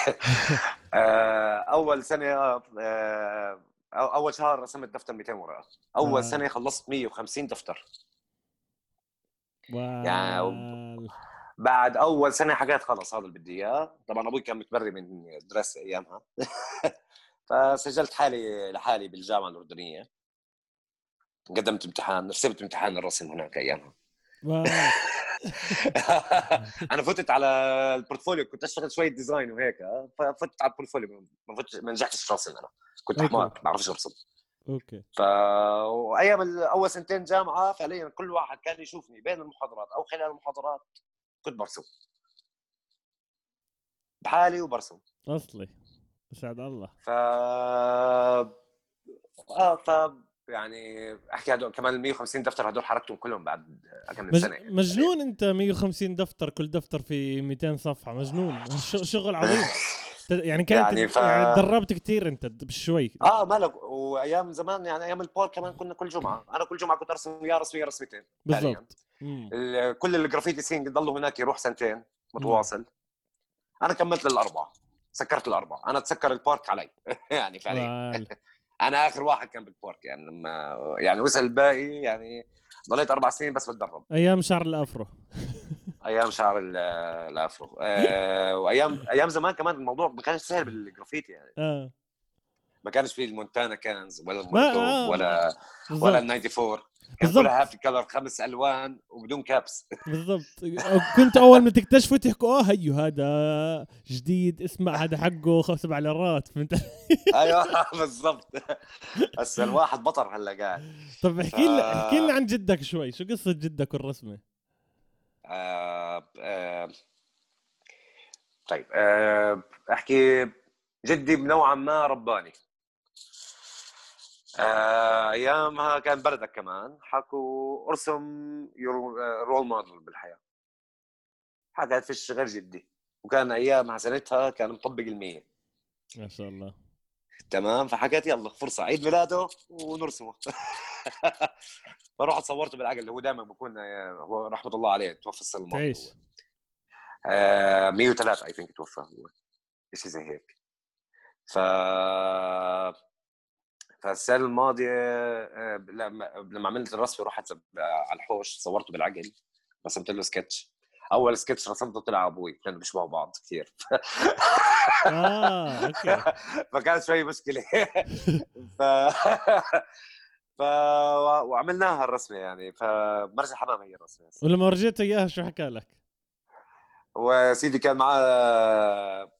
آه، أول سنة آه، أول شهر رسمت دفتر 200 ورقة. أول آه. سنة خلصت 150 دفتر. وال... بعد أول سنة حكيت خلص هذا اللي بدي إياه. طبعا أبوي كان متبري من دراسه أيامها. فسجلت حالي لحالي بالجامعة الأردنية. قدمت امتحان رسبت امتحان الرسم هناك أيامها. أنا فتت على ال portfolio كنت أشتغل شوية design وهيك. ففتت على ال portfolio ما فتت ما نجحتش رسم أنا. كنت. حمار ما بعرفش أرسم. okay. ف وأيام أول سنتين جامعة فعليا كل واحد كان يشوفني بين المحاضرات أو خلال المحاضرات. كنت برسم. بحالي وبرسم. أصلي. أسعد الله. ف آه ف يعني أحكي هدول كمان ال 150 دفتر هدول حركتهم كلهم بعد كم من مج... سنة. مجنون أنت 150 دفتر كل دفتر في 200 صفحة مجنون. شغل عظيم. يعني كانت يعني ف- يعني دربت كثير أنت بالشوي آه مالك وأيام زمان يعني أيام ال wall كمان كنا كل جمعة. أنا كل جمعة كنت أرسم يا رسمه يا رسمتين. بالضبط. كل ال graffiti scene ضلوا هناك يروح سنتين متواصل. أنا كملت للأربعة. سكرت الأربعة. أنا تسكر ال park علي. يعني فعليا. أنا آخر واحد كان بال park. يعني لما يعني وصل الباقي يعني ضليت أربع سنين بس بتدرب. أيام شعر الأفرو. أيام شعر ال- الأفرو. آه، وايام أيام زمان كمان الموضوع ما كانش سهل بالجرافيتي يعني. آه. ما كانش في المونتانا cans ولا المولوتوف آه. ولا ولا بالضبط ال 94 كان بالضبط. كلها Happy Color خمس ألوان وبدون caps. بالضبط. كنت أول ما تكتشفوا تحكوا آه هيو هذا جديد اسمع هذا حقه خمس سبع ليرات فهمت؟ أيوه بالضبط. بس الواحد بطل هلا قاعد. طب احكي لنا ف- احكي لنا عن جدك شوي. شو قصة جدك والرسمة؟ آه آه طيب آه احكي جدي نوعا ما رباني. أيامها كان بلدك كمان. حكوا أرسم يور- آه، رول موديل بالحياة. حكت فيش غير جدي. وكان أيامها سنتها كان مطبق المية. ما شاء الله. تمام؟ فحكيت يلا فرصة عيد ميلاده ونرسمه. فرحت صورته بالعقل هو دائما بكون آه، هو رحمة الله عليه توفى السنة الماضية. آه 103 I think توفى هو. شيء زي هيك. ف فالسنة الماضية آه، لما لما عملت الرسمه رحت على الحوش صورته بالعقل رسمت له سكتش. أول سكتش رسمته طلع أبوي كانوا بيشبهوا بعض كثير آه okay. فكانت شوي مشكلة. ف ف وعملناها الرسمة يعني فمرسي حمام هي الرسمة ولما ورجيته إياها شو حكى لك؟ وسيدي كان معاه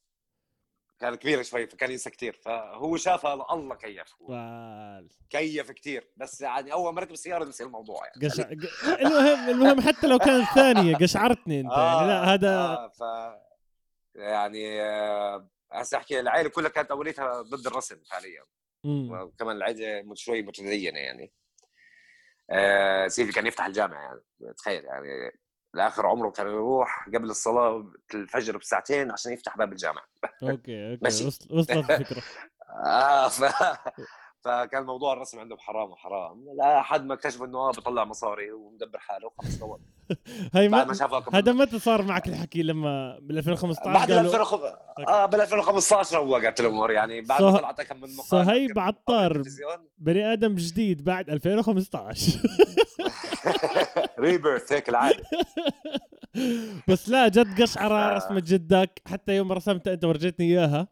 كان كبير شوي فكان ينسى كثير فهو شافها الله كيف وال كيف كثير بس يعني أول ما ركب السيارة نسي الموضوع يعني. قش... المهم المهم حتى لو كانت ثانية قشعرتني أنت يعني. لا هذا آه ف يعني آه، هسه أحكي العائله كلها كانت أوليتها ضد الرسم فعليا. وكمان العائله شوي متدينه يعني. آه سيدي كان يفتح الجامع يعني. تخيل يعني. لآخر عمره كان يروح قبل الصلاة الفجر بساعتين عشان يفتح باب الجامع. okay okay ماشي. وصل- وصلت الفكرة. آه ف... فكان موضوع الرسم عنده حرام وحرام. لحد ما اكتشف إنه آه بيطلع مصاري ومدبر حاله وخلص طول. هاي بعد ما هذا متى صار معك الحكي لما بال 2015 بعد ال قالوا 2005 آه بال 2015 وقعت الأمور يعني بعد ما طلعت كم من مقال صهيب عطار بالتلفزيون. بني آدم جديد بعد 2015 rebirth هيك العادة. بس لا جد قشعره آه. رسمة جدك. حتى يوم رسمتها انت ورجيتني إياها.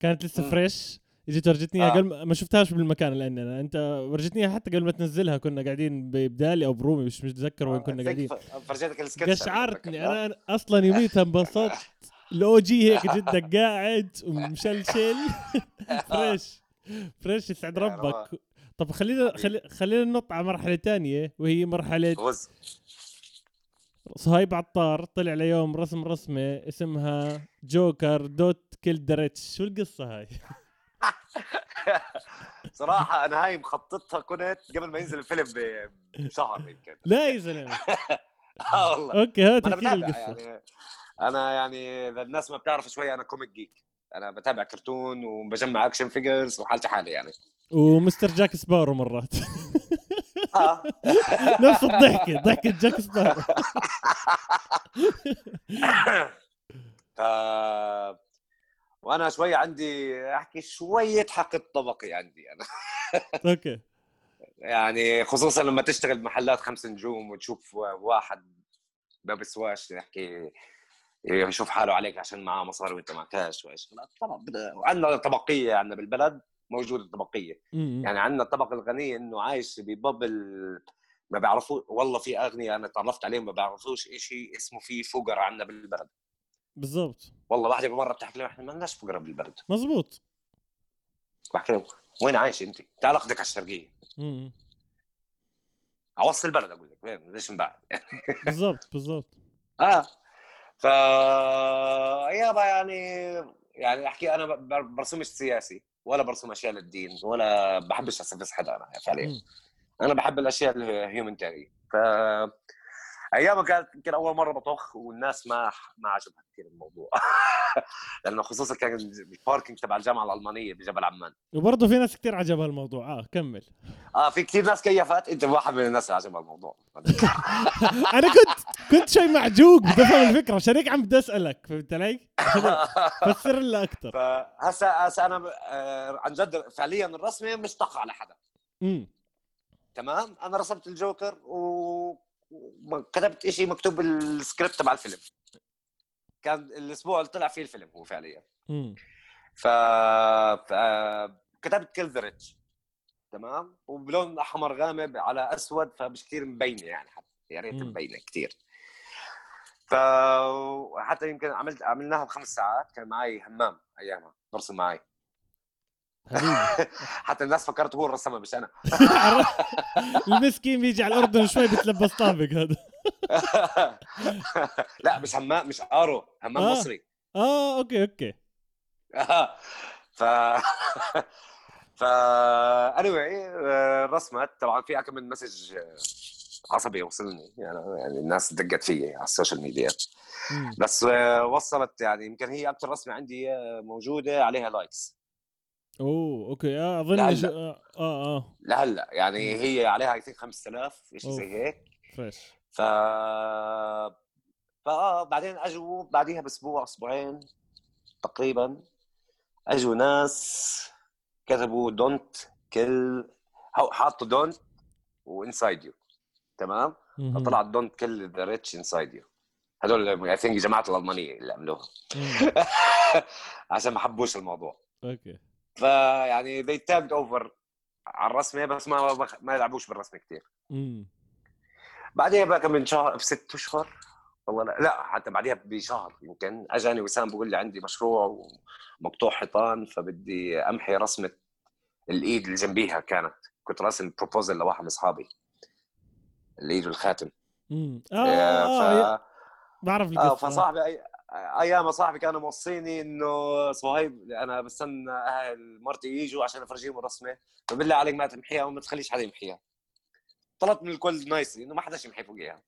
كانت لسه. fresh اجيت ورجيتني إياها آه. قبل ما- شفتهاش بالمكان لاني أنا انت ورجيتني إياها حتى قبل ما تنزلها. كنا قاعدين ببدالي أو برومي مش متذكر وين كنا قاعدين. فرجيتك السكتش قشعرتني. أنا أنا أصلا يوميتها انبسطت. ال OG هيك جدك قاعد ومشلشل. fresh fresh يسعد ربك. طب خلينا خلي خلينا ننط على مرحلة ثانية وهي مرحلة غز صهيب عطار طلع ليوم رسم رسمة اسمها جوكر don't kill شو القصة هاي؟ صراحة أنا هاي مخططها كنت قبل ما ينزل الفيلم بشهر يمكن. لا يا زلمه آه والله. okay هات احكي القصة. يعني. أنا يعني إذا الناس ما بتعرف شوي أنا comic geek أنا بتابع كرتون وبجمع action figures وحالتي حالي يعني. ومستر جاك سبارو مرات. آه. نفس الضحكة ضحكة جاك سبارو ف... وأنا شوي عندي أحكي شوية حق طبقي عندي أنا. أوكي. يعني خصوصا لما تشتغل بمحلات خمس نجوم وتشوف واحد ما بيسواش يحكي يشوف حاله عليك عشان معاه مصاري وأنت معكاش وإيش. طبعا وعندنا طبقية عندنا بالبلد. موجودة الطبقية. م- م. يعني عندنا الطبقة الغنية إنه عايش ببابل ما بيعرفوا والله في اغنياء أنا تعرفت عليهم ما بيعرفوش شيء اسمه في فقر عندنا بالبلد. بالضبط. والله واحدة بمره بتحكي لهم إحنا ما لناش فقراء بالبلد. مزبوط بحكي لهم وين عايش أنت؟ تعال أخذك على الشرقية. مم. على وسط البلد أقول لك وين؟ ليش من بعد؟ بالضبط بالضبط. آه. ف ايامها يعني يعني أحكي أنا برسمش سياسي. ولا برسم أشياء للدين ولا بحبش استفز حدا أنا فعليا. أنا بحب الأشياء الهيومنتاري ف أيامها كانت يمكن أول مرة بطخ والناس ما ما عجبها كثير الموضوع. لأنه خصوصا كان ال parking تبع الجامعة الألمانية بجبل عمان. وبرضه في ناس كتير عجبها الموضوع. آه كمل. آه في كثير ناس كيفت. أنت واحد من الناس اللي عجبها الموضوع. أنا كنت كنت شوي معجوق بدي افهم الفكرة. عشان هيك عم بدي أسألك فهمت علي؟ فسر لنا أكثر فهسا هسا أنا آه، عن جد فعليا الرسمة مش طخ على حدا. امم تمام؟ أنا رسمت الجوكر و وكتبت شيء مكتوب بالسكريبت تبع الفيلم. كان الأسبوع اللي طلع فيه الفيلم هو فعليا. امم ف... ف... كتبت كيل ذا ريتش. تمام؟ وبلون أحمر غامق على أسود فمش كثير مبينة يعني حتى. يا ريت. مبينة كثير ف حتى يمكن عملت عملناها بخمس ساعات. كان معي همام أيامها. برسم معي حتى الناس فكرت هو الرسامة مش أنا. المسكين بيجي على الأردن شوي بتلبس طابق هذا. لا مش همام مش آرو همام آه. مصري. آه okay okay. ف ف anyway آه، رسمت طبعا في كم من message آه، عصبي وصلني يعني, يعني الناس دقت فيي على ال social media. بس آه، وصلت يعني يمكن هي أكثر رسمة عندي آه، موجودة عليها likes أوه okay آه أظن لا، لا. آه آه. لهلأ يعني هي عليها I think 5000 شيء زي. هيك fresh ف فا بعدين أجوا بعديها بأسبوع أسبوعين تقريبا أجوا ناس كتبوا don't kill حطوا don't و inside you تمام مهم. طلعت don't kill the rich inside you هدول I think جماعة الألمانية اللي عملوها. عشان ما حبوش الموضوع okay فيعني they tagged over على الرسمه بس ما ما يلعبوش بالرسمه كثير. بعدين بقى من شهر بست أشهر والله لا, لا حتى بعديها بشهر يمكن أجاني وسام بقول لي عندي مشروع ومقطوع حيطان فبدي أمحي رسمة الإيد اللي جنبيها كانت كنت راسم proposal لواحد من أصحابي الإيد والخاتم مم. آه, آه،. ف... بعرف آه فصاحبي. أيام صاحبي كانوا موصيني إنه صهيب أنا بستنى أهل مرتي يجوا عشان أفرجيهم الرسمة. فبالله عليك ما تمحيها وما تخليش حدا يمحيها. طلبت من الكل نايسي إنه ما حداش يمحي فوقيها.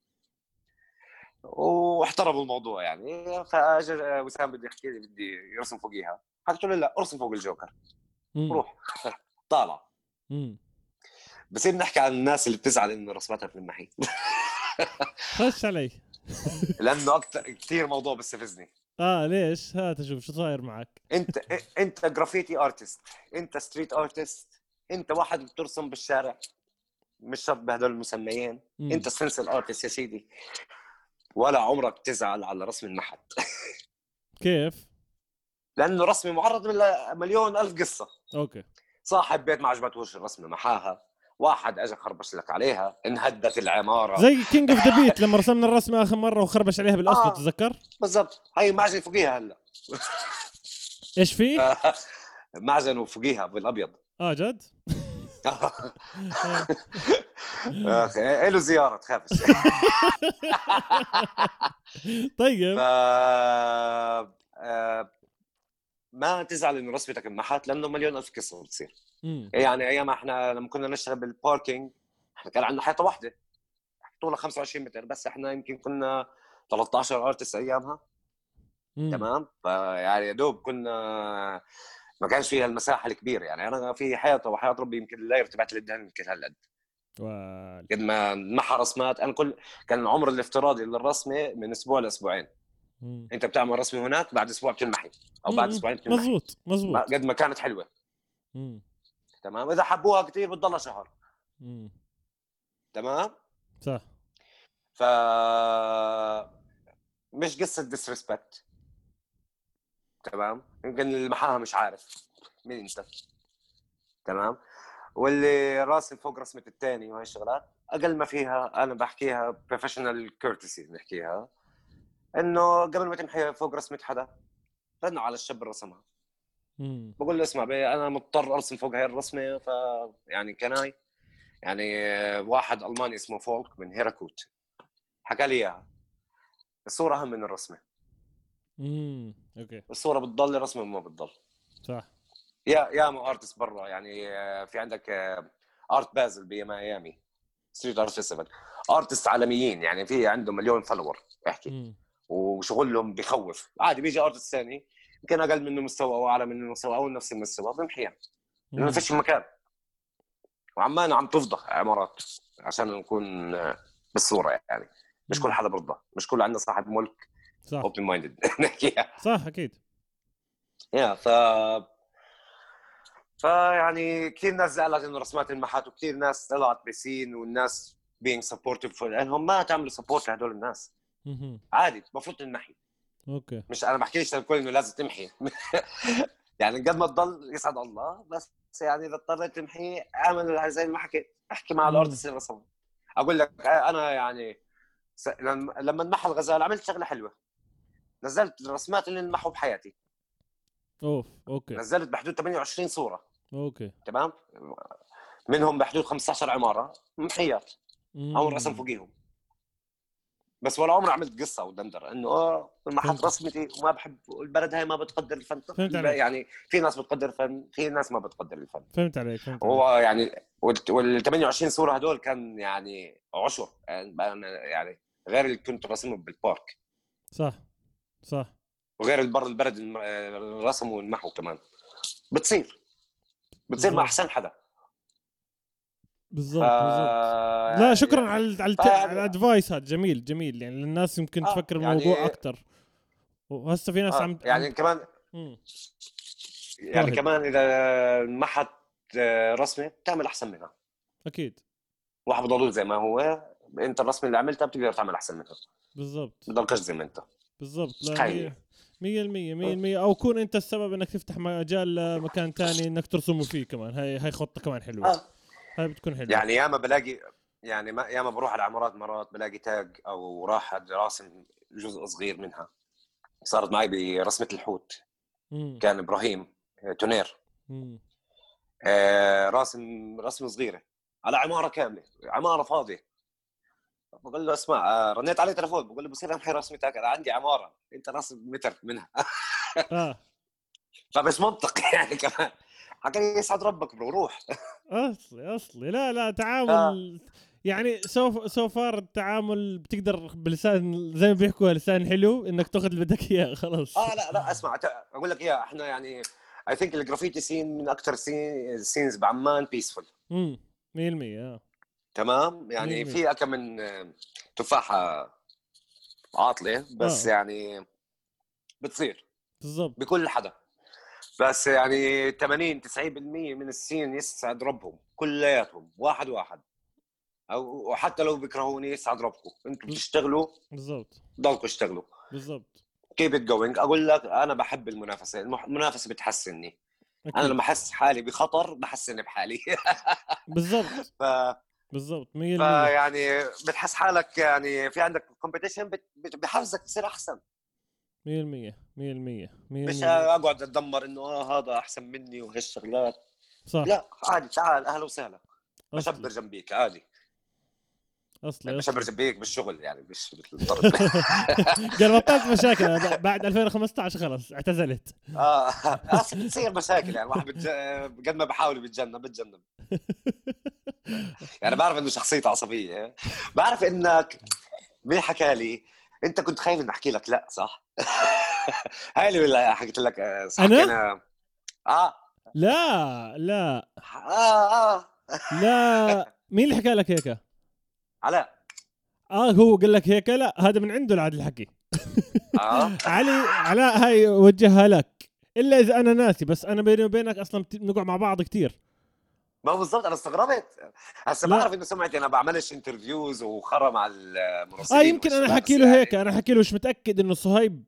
واحترموا الموضوع يعني. فاجى وسام بده يحكي لي بدي يرسم فوقيها. حكيت له لا ارسم فوق الجوكر. مم. روح. طالع. بصير نحكي عن الناس اللي بتزعل إنه رسمتها في المحي خش علي. لأنه أكثر كثير موضوع بيستفزني آه ليش؟ هات أشوف شو صاير معك. انت أنت graffiti artist أنت street artist أنت واحد بترسم بالشارع مش شرط بهدول المسميين. مم. أنت stencil artist يا سيدي. ولا عمرك تزعل على رسمة انمحت كيف؟ لأنه رسمه معرض من مليون ألف قصة. okay. صاحب بيت ما عجبتهوش الرسمه محاها. واحد اجى خربش لك عليها انهدت العمارة. زي King of the beat لما رسمنا الرسمة آخر مرة وخربش عليها بالأسود آه. تتذكر؟ بالضبط. هي معجن فوقيها هلا. إيش في؟ معجن وفوقيها بالابيض آه جد؟ أخي له زيارة تخافش. طيب. ف آه، ما تزعل إنه رسمتك انمحت لأنه مليون ألف قصه بتصير. مم. يعني أيام إحنا لما كنا نشتغل بالباركينج إحنا كان عندنا حيطة واحدة. طولها 25 متر بس إحنا يمكن كنا 13 أرتست أيامها. مم. تمام؟ فيعني يا دوب كنا ما كانش فيها المساحة الكبيرة. يعني أنا في حيطة وحياه ربي يمكن اللاير تبعت الدهن يمكن هالقد. قد ما محى رسمات أنا كل كان العمر الافتراضي للرسمة من أسبوع لأسبوعين. مم. انت بتعمل رسمه هناك بعد أسبوع بتنمحي أو بعد. أسبوعين بتنمحي. مزبوط مزبوط قد ما كانت حلوة. مم. تمام؟ إذا حبوها كثير بتضلها شهر. مم. تمام؟ صح. ف مش قصة disrespect تمام؟ يمكن اللي محاها مش عارف. مين أنت؟ تمام؟ واللي راسم فوق رسمة الثاني وهي الشغلات أقل ما فيها أنا بحكيها professional courtesy بنحكيها إنه قبل ما تمحي فوق رسمة حدا رنوا على الشاب اللي رسمها. بقول له اسمع بي أنا مضطر أرسم فوق هاي الرسمة ف يعني كناي يعني واحد ألماني اسمه فولك من Herakut حكى لي إياها. الصورة أهم من الرسمة. امم okay. الصورة بتضل الرسمة ما بتضل. صح. يا يا مو artist برا يعني في عندك Art Basel بميامي street art festival artist عالميين يعني في عندهم مليون follower احكي. مم. وشغلهم بخوف. عادي بيجي artist ثاني يمكن أقل منه مستوى أو أعلى منه مستوى أو نفس المستوى بمحيها لأنه ما. فيش مكان. وعمان عم تفضح عمارات عشان نكون بالصورة يعني. مش كل. حدا برضى مش كل عندنا صاحب ملك صح. open minded نحكيها صح أكيد. يا ف فيعني كثير ناس زعلت إنه رسمات انمحت وكثير ناس طلعت ب scene والناس being supportive لأنهم ما تعملوا support لهدول الناس. عادي المفروض تنمحي أوكي. مش أنا بحكيش للكل إنه لازم تمحي يعني قد ما تضل يسعد الله بس يعني إذا اضطريت تمحي اعمل زي ما حكيت أحكي مع. ال artist اللي رسمه أقول لك أنا يعني س... لما انمحى الغزال عملت شغلة حلوة. نزلت الرسمات اللي انمحوا بحياتي. أوف أوكي. نزلت بحدود 28 صورة. أوكي. تمام؟ منهم بحدود 15 عمارة محيات. أو رسم فوقيهم. بس ولا عمري عملت قصة ودندر إنه آه ما. حط رسمتي وما بحب والبلد هاي ما بتقدر الفن فهمت عليك. يعني في ناس بتقدر الفن في ناس ما بتقدر الفن فهمت عليك فهمت. هو يعني وال 28 صورة هدول كان يعني عشر يعني يعني غير اللي كنت راسمهم بال park صح صح وغير البر البلد الم- رسموا وانمحوا كمان بتصير بتصير مع. أحسن حدا بالضبط ف- بالضبط. لا شكرا على على الت- على الأدفايس هذا جميل جميل. يعني الناس يمكن آه، تفكر يعني- الموضوع أكثر وهسه في ناس آه، عم يعني كمان مم. يعني واحد. كمان إذا محت آه، رسمه بتعمل أحسن منها أكيد. واحد بضل زي ما هو أنت الرسمه اللي عملتها بتقدر تعمل أحسن منها بالضبط. بضلكش زي ما أنت. بالضبط. لا. مية- 100% 100% أو كون أنت السبب إنك تفتح مجال لمكان تاني إنك ترسموا فيه كمان. هاي هاي خطة كمان حلوة. آه. هاي بتكون حلوة. يعني ياما بلاقي يعني ما ياما بروح على عمارات مرات بلاقي تاج أو راح راسم جزء صغير منها. صارت معي برسمة الحوت. مم. كان إبراهيم آه، تونير. مم. آه، راسم رسمة صغيرة. على عمارة كاملة. عمارة فاضية. بقول له اسمع آه، رنيت عليه تليفون بقول له بصير امحي رسمتك أنا عندي عمارة. أنت راسم متر منها. آه. فمش منطق يعني كمان. حكى لي يسعد ربك bro روح. أصلي أصلي. لا لا تعامل يعني so so far التعامل بتقدر بلسان زي ما بيحكوا لسان حلو إنك تأخذ اللي بدك إياه خلاص. آه لا لا أسمع أقول لك اياها إحنا يعني I think ال graffiti scene من أكثر scene scenes بعمان peaceful امم 100% آه. تمام؟ يعني. في كم من آه، تفاحة عاطلة بس آه. يعني بتصير. بالضبط. بكل حدا. بس يعني 80 90% من ال scene يسعد ربهم كلياتهم واحد واحد. أو وحتى لو بيكرهوني يسعد ربكم أنتم بتشتغلوا؟ بالضبط. ضلكم اشتغلوا. بالضبط. keep it going أقول لك أنا بحب المنافسة المنافسة بتحسني. أنا أكيد. لما أحس حالي بخطر بحسن بحالي. بالضبط. ف... بالضبط 100% فيعني بتحس حالك يعني في عندك competition بحفزك تصير أحسن. 100% 100% 100% مش أقعد أتذمر إنه آه هذا أحسن مني وهالشغلات صح. لا عادي تعال أهلا وسهلا. بشبر جنبيك عادي. أصلي بشبر. جنبيك بالشغل يعني مش بالضرب قال بطلت مشاكل بعد 2015 خلص اعتزلت. آه هسه بتصير مشاكل يعني واحد بتج... قد ما بحاول بتجنب بتجنب. يعني بعرف إنه شخصيته عصبية. بعرف إنك مين حكى لي؟ أنت كنت خايف إني أحكي لك لأ صح؟ هاي اللي حكيت لك آه، صح أنا؟ حكينا- آه. لا لا. آه آه. لا. مين اللي حكى لك هيك؟ علاء آه هو قال لك هيك؟ لا هذا من عنده العاد الحكي. آه. علي علاء هاي وجهها لك. إلا إذا أنا ناسي بس أنا بيني وبينك أصلا بنقعد مع بعض كتير. ما هو بالضبط أنا استغربت. هسه. بعرف إنه سمعتي أنا بعملش انترفيوز وخرا مع المراسلين آه يمكن أنا حكي له يعني- هيك أنا حكي له مش متأكد إنه صهيب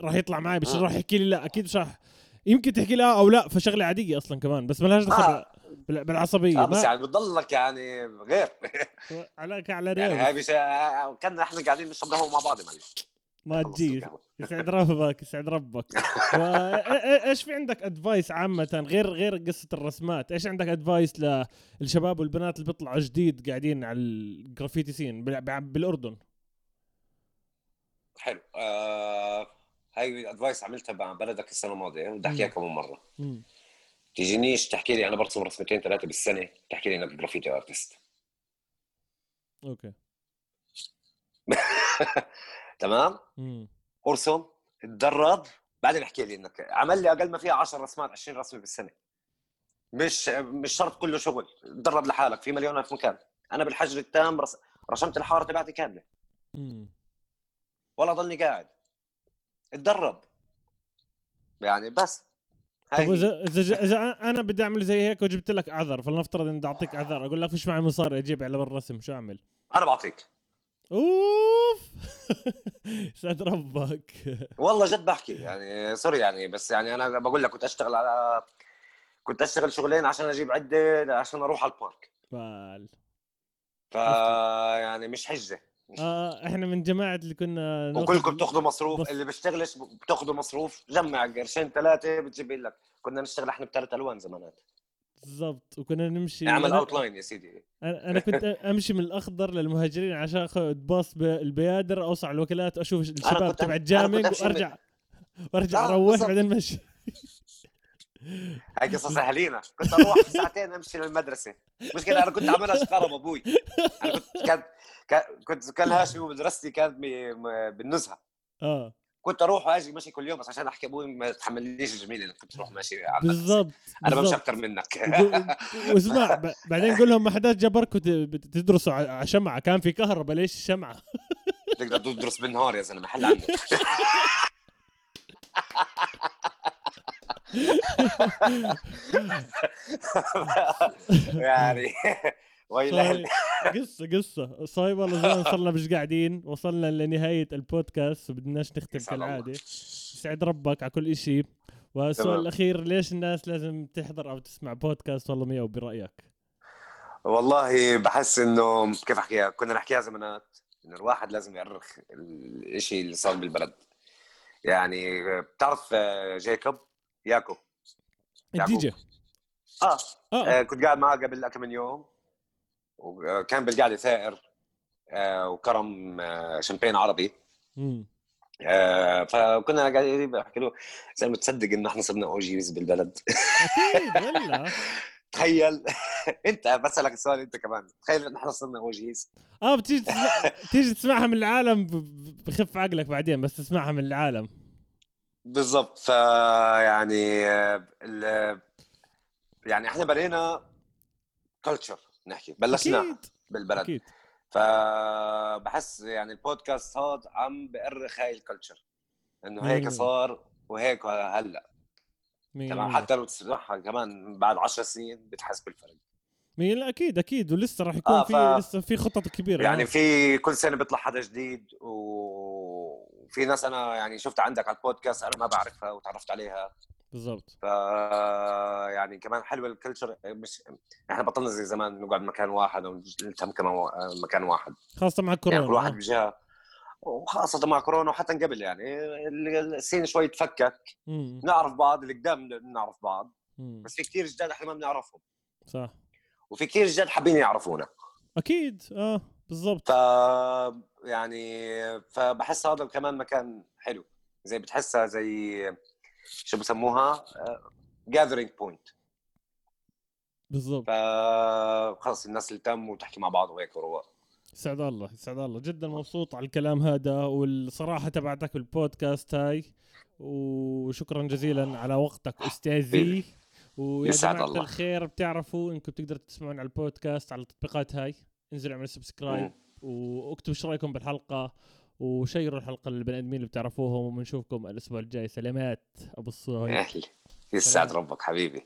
راح يطلع معي بس آه. راح يحكي لي. لا أكيد مش راح. يمكن تحكي لي آه أو لا فشغلة عادية أصلا كمان بس ملهاش دخل آه. بال- بالعصبية آه بس يعني بتضلك يعني غير. عليك على يعني ريال هاي بش... كنا إحنا قاعدين نشرب قهوة مع بعض معلش. ما خلصت تجي القهوة. يسعد ربك يسعد ربك. إيش في عندك advice عامة غير غير قصة الرسمات؟ إيش عندك advice للشباب والبنات اللي بيطلعوا جديد قاعدين على ال graffiti scene بال- بال- بالأردن؟ حلو. آه هاي advice عملتها مع بلدك السنة الماضية بدي أحكيها مم. كم مرة. مم. تجينيش تحكي لي أنا برسم رسمتين ثلاثة بالسنة تحكي لي إنك graffiti artist أوكي. تمام؟ مم. ارسم اتدرب بعدين احكي لي إنك عمل لي أقل ما فيها 10 رسمات 20 رسمة بالسنة. مش مش شرط كله شغل. تدرب لحالك في مليون ألف مكان. أنا بالحجر التام رس... رسمت الحارة تبعتي كاملة. ولا ضلني قاعد. اتدرب. يعني بس. هي. إذا إذا اذا أنا بدي أعمل زي هيك وجبت لك اعذر فلنفترض اني بدي أعطيك اعذار أقول لك فيش معي مصاري أجيب على بالرسم شو أعمل؟ أنا بعطيك. أوف! يسعد ربك. والله جد بحكي يعني سوري يعني بس يعني أنا بقول لك كنت أشتغل على كنت أشتغل شغلين عشان أجيب عدة عشان أروح على ال park. فال ف يعني مش حجة. آه إحنا من جماعة اللي كنا وكلكم بتاخذوا مصروف بس- اللي بيشتغلش بتاخذوا مصروف جمع قرشين ثلاثة بتجيب لك كنا نشتغل إحنا بثلاث ألوان زمانات. بالضبط وكنا نمشي اعمل out line يا سيدي. أنا كنت أمشي من الأخضر للمهاجرين عشان أخذ باص بالبيادر اوصل على الوكالات أشوف الشباب تبع الجامع وارجع وارجع آه، أروح. بعدين مشي. هاي قصص اهالينا كنت أروح ساعتين أمشي للمدرسة. مشكلة أنا كنت عاملها شقرب أبوي. أنا كنت كان كنت كان هاشمي ومدرستي كانت بالنزهة. آه. كنت أروح وأجي ماشي كل يوم بس عشان أحكي أبوي ما تحملنيش الجميله انك كنت تروح ماشي. بالضبط أنا بمشي. أكثر منك واسمع بعدين قول لهم ما حداش جبركم تدرسوا على شمعة كان في كهرباء ليش شمعة تقدر تدرس بالنهار يا زلمة حل عنك يعني قصة قصة. صايب والله زمان صرنا مش قاعدين وصلنا لنهاية البودكاست وبدناش نختم. كالعادة. يسعد ربك على كل إشي. والسؤال. الأخير ليش الناس لازم تحضر أو تسمع بودكاست والله مية برايك والله بحس إنه كيف احكيها كنا نحكيها زمانات إنه الواحد لازم يأرخ الشيء اللي صار بالبلد. يعني بتعرف آه، جيكوب ياكو الدي جي آه. آه آه، كنت قاعد معه قبل كم من يوم. وكان بالقعده ثائر آه، وكرم آه، شامبين عربي. مم. آه، فكنا قاعدين بحكي له زلمه تصدق إنه إحنا صرنا OGs بالبلد. أكيد ولا تخيل. أنت بسألك السؤال أنت كمان. تخيل إن إحنا صرنا OGs آه بتيجي تسمع... تيجي تسمعها من العالم بخف عقلك بعدين بس تسمعها من العالم. بالضبط. فيعني آه، ال- يعني إحنا بنينا culture نحكي بلشنا أكيد بالبلد. أكيد. فبحس يعني البودكاست هذا عم بأرخ هاي ال culture إنه هيك. صار وهيك هلأ. تمام. حتى لو تسمعها كمان بعد 10 سنين بتحس بالفرق. لا أكيد أكيد. ولسه راح يكون آه، في ف- لسه في خطط كبيرة. يعني آه. في كل سنة بيطلع حدا جديد وفي ناس أنا يعني شفتها عندك على البودكاست أنا ما بعرفها وتعرفت عليها. بالضبط. ف يعني كمان حلوة الكلتشر مش إحنا بطلنا زي زمان نقعد مكان واحد أو نلتهم كمان مكان واحد. خاصة مع يعني كورونا. كل واحد. بجهة. وخاصة مع كورونا وحتى قبل يعني. ال- ال scene شوي تفكك. مم. نعرف بعض اللي قدام بنعرف بعض. مم. بس في كثير جداد إحنا ما بنعرفهم. صح. وفي كثير جداد حابين يعرفونا. أكيد. آه بالضبط. ف يعني فبحس هذا كمان مكان حلو. زي بتحسها زي شو بسموها؟ gathering point بالضبط. فخلص الناس اللي تم وتحكي مع بعض وهيك ورواق يسعد الله يسعد الله. جدا مبسوط على الكلام هذا والصراحة تبعتك بالبودكاست هاي. وشكرا جزيلا على وقتك أستاذي. ويا جماعة الله. الخير بتعرفوا إنكم بتقدروا تسمعون على البودكاست على التطبيقات هاي. انزلوا اعملوا subscribe. واكتبوا إيش رأيكم بالحلقة. وشيروا الحلقة للبني آدمين اللي بتعرفوهم وبنشوفكم الأسبوع الجاي. سلامات أبو الصهيب. يسعد ربك حبيبي.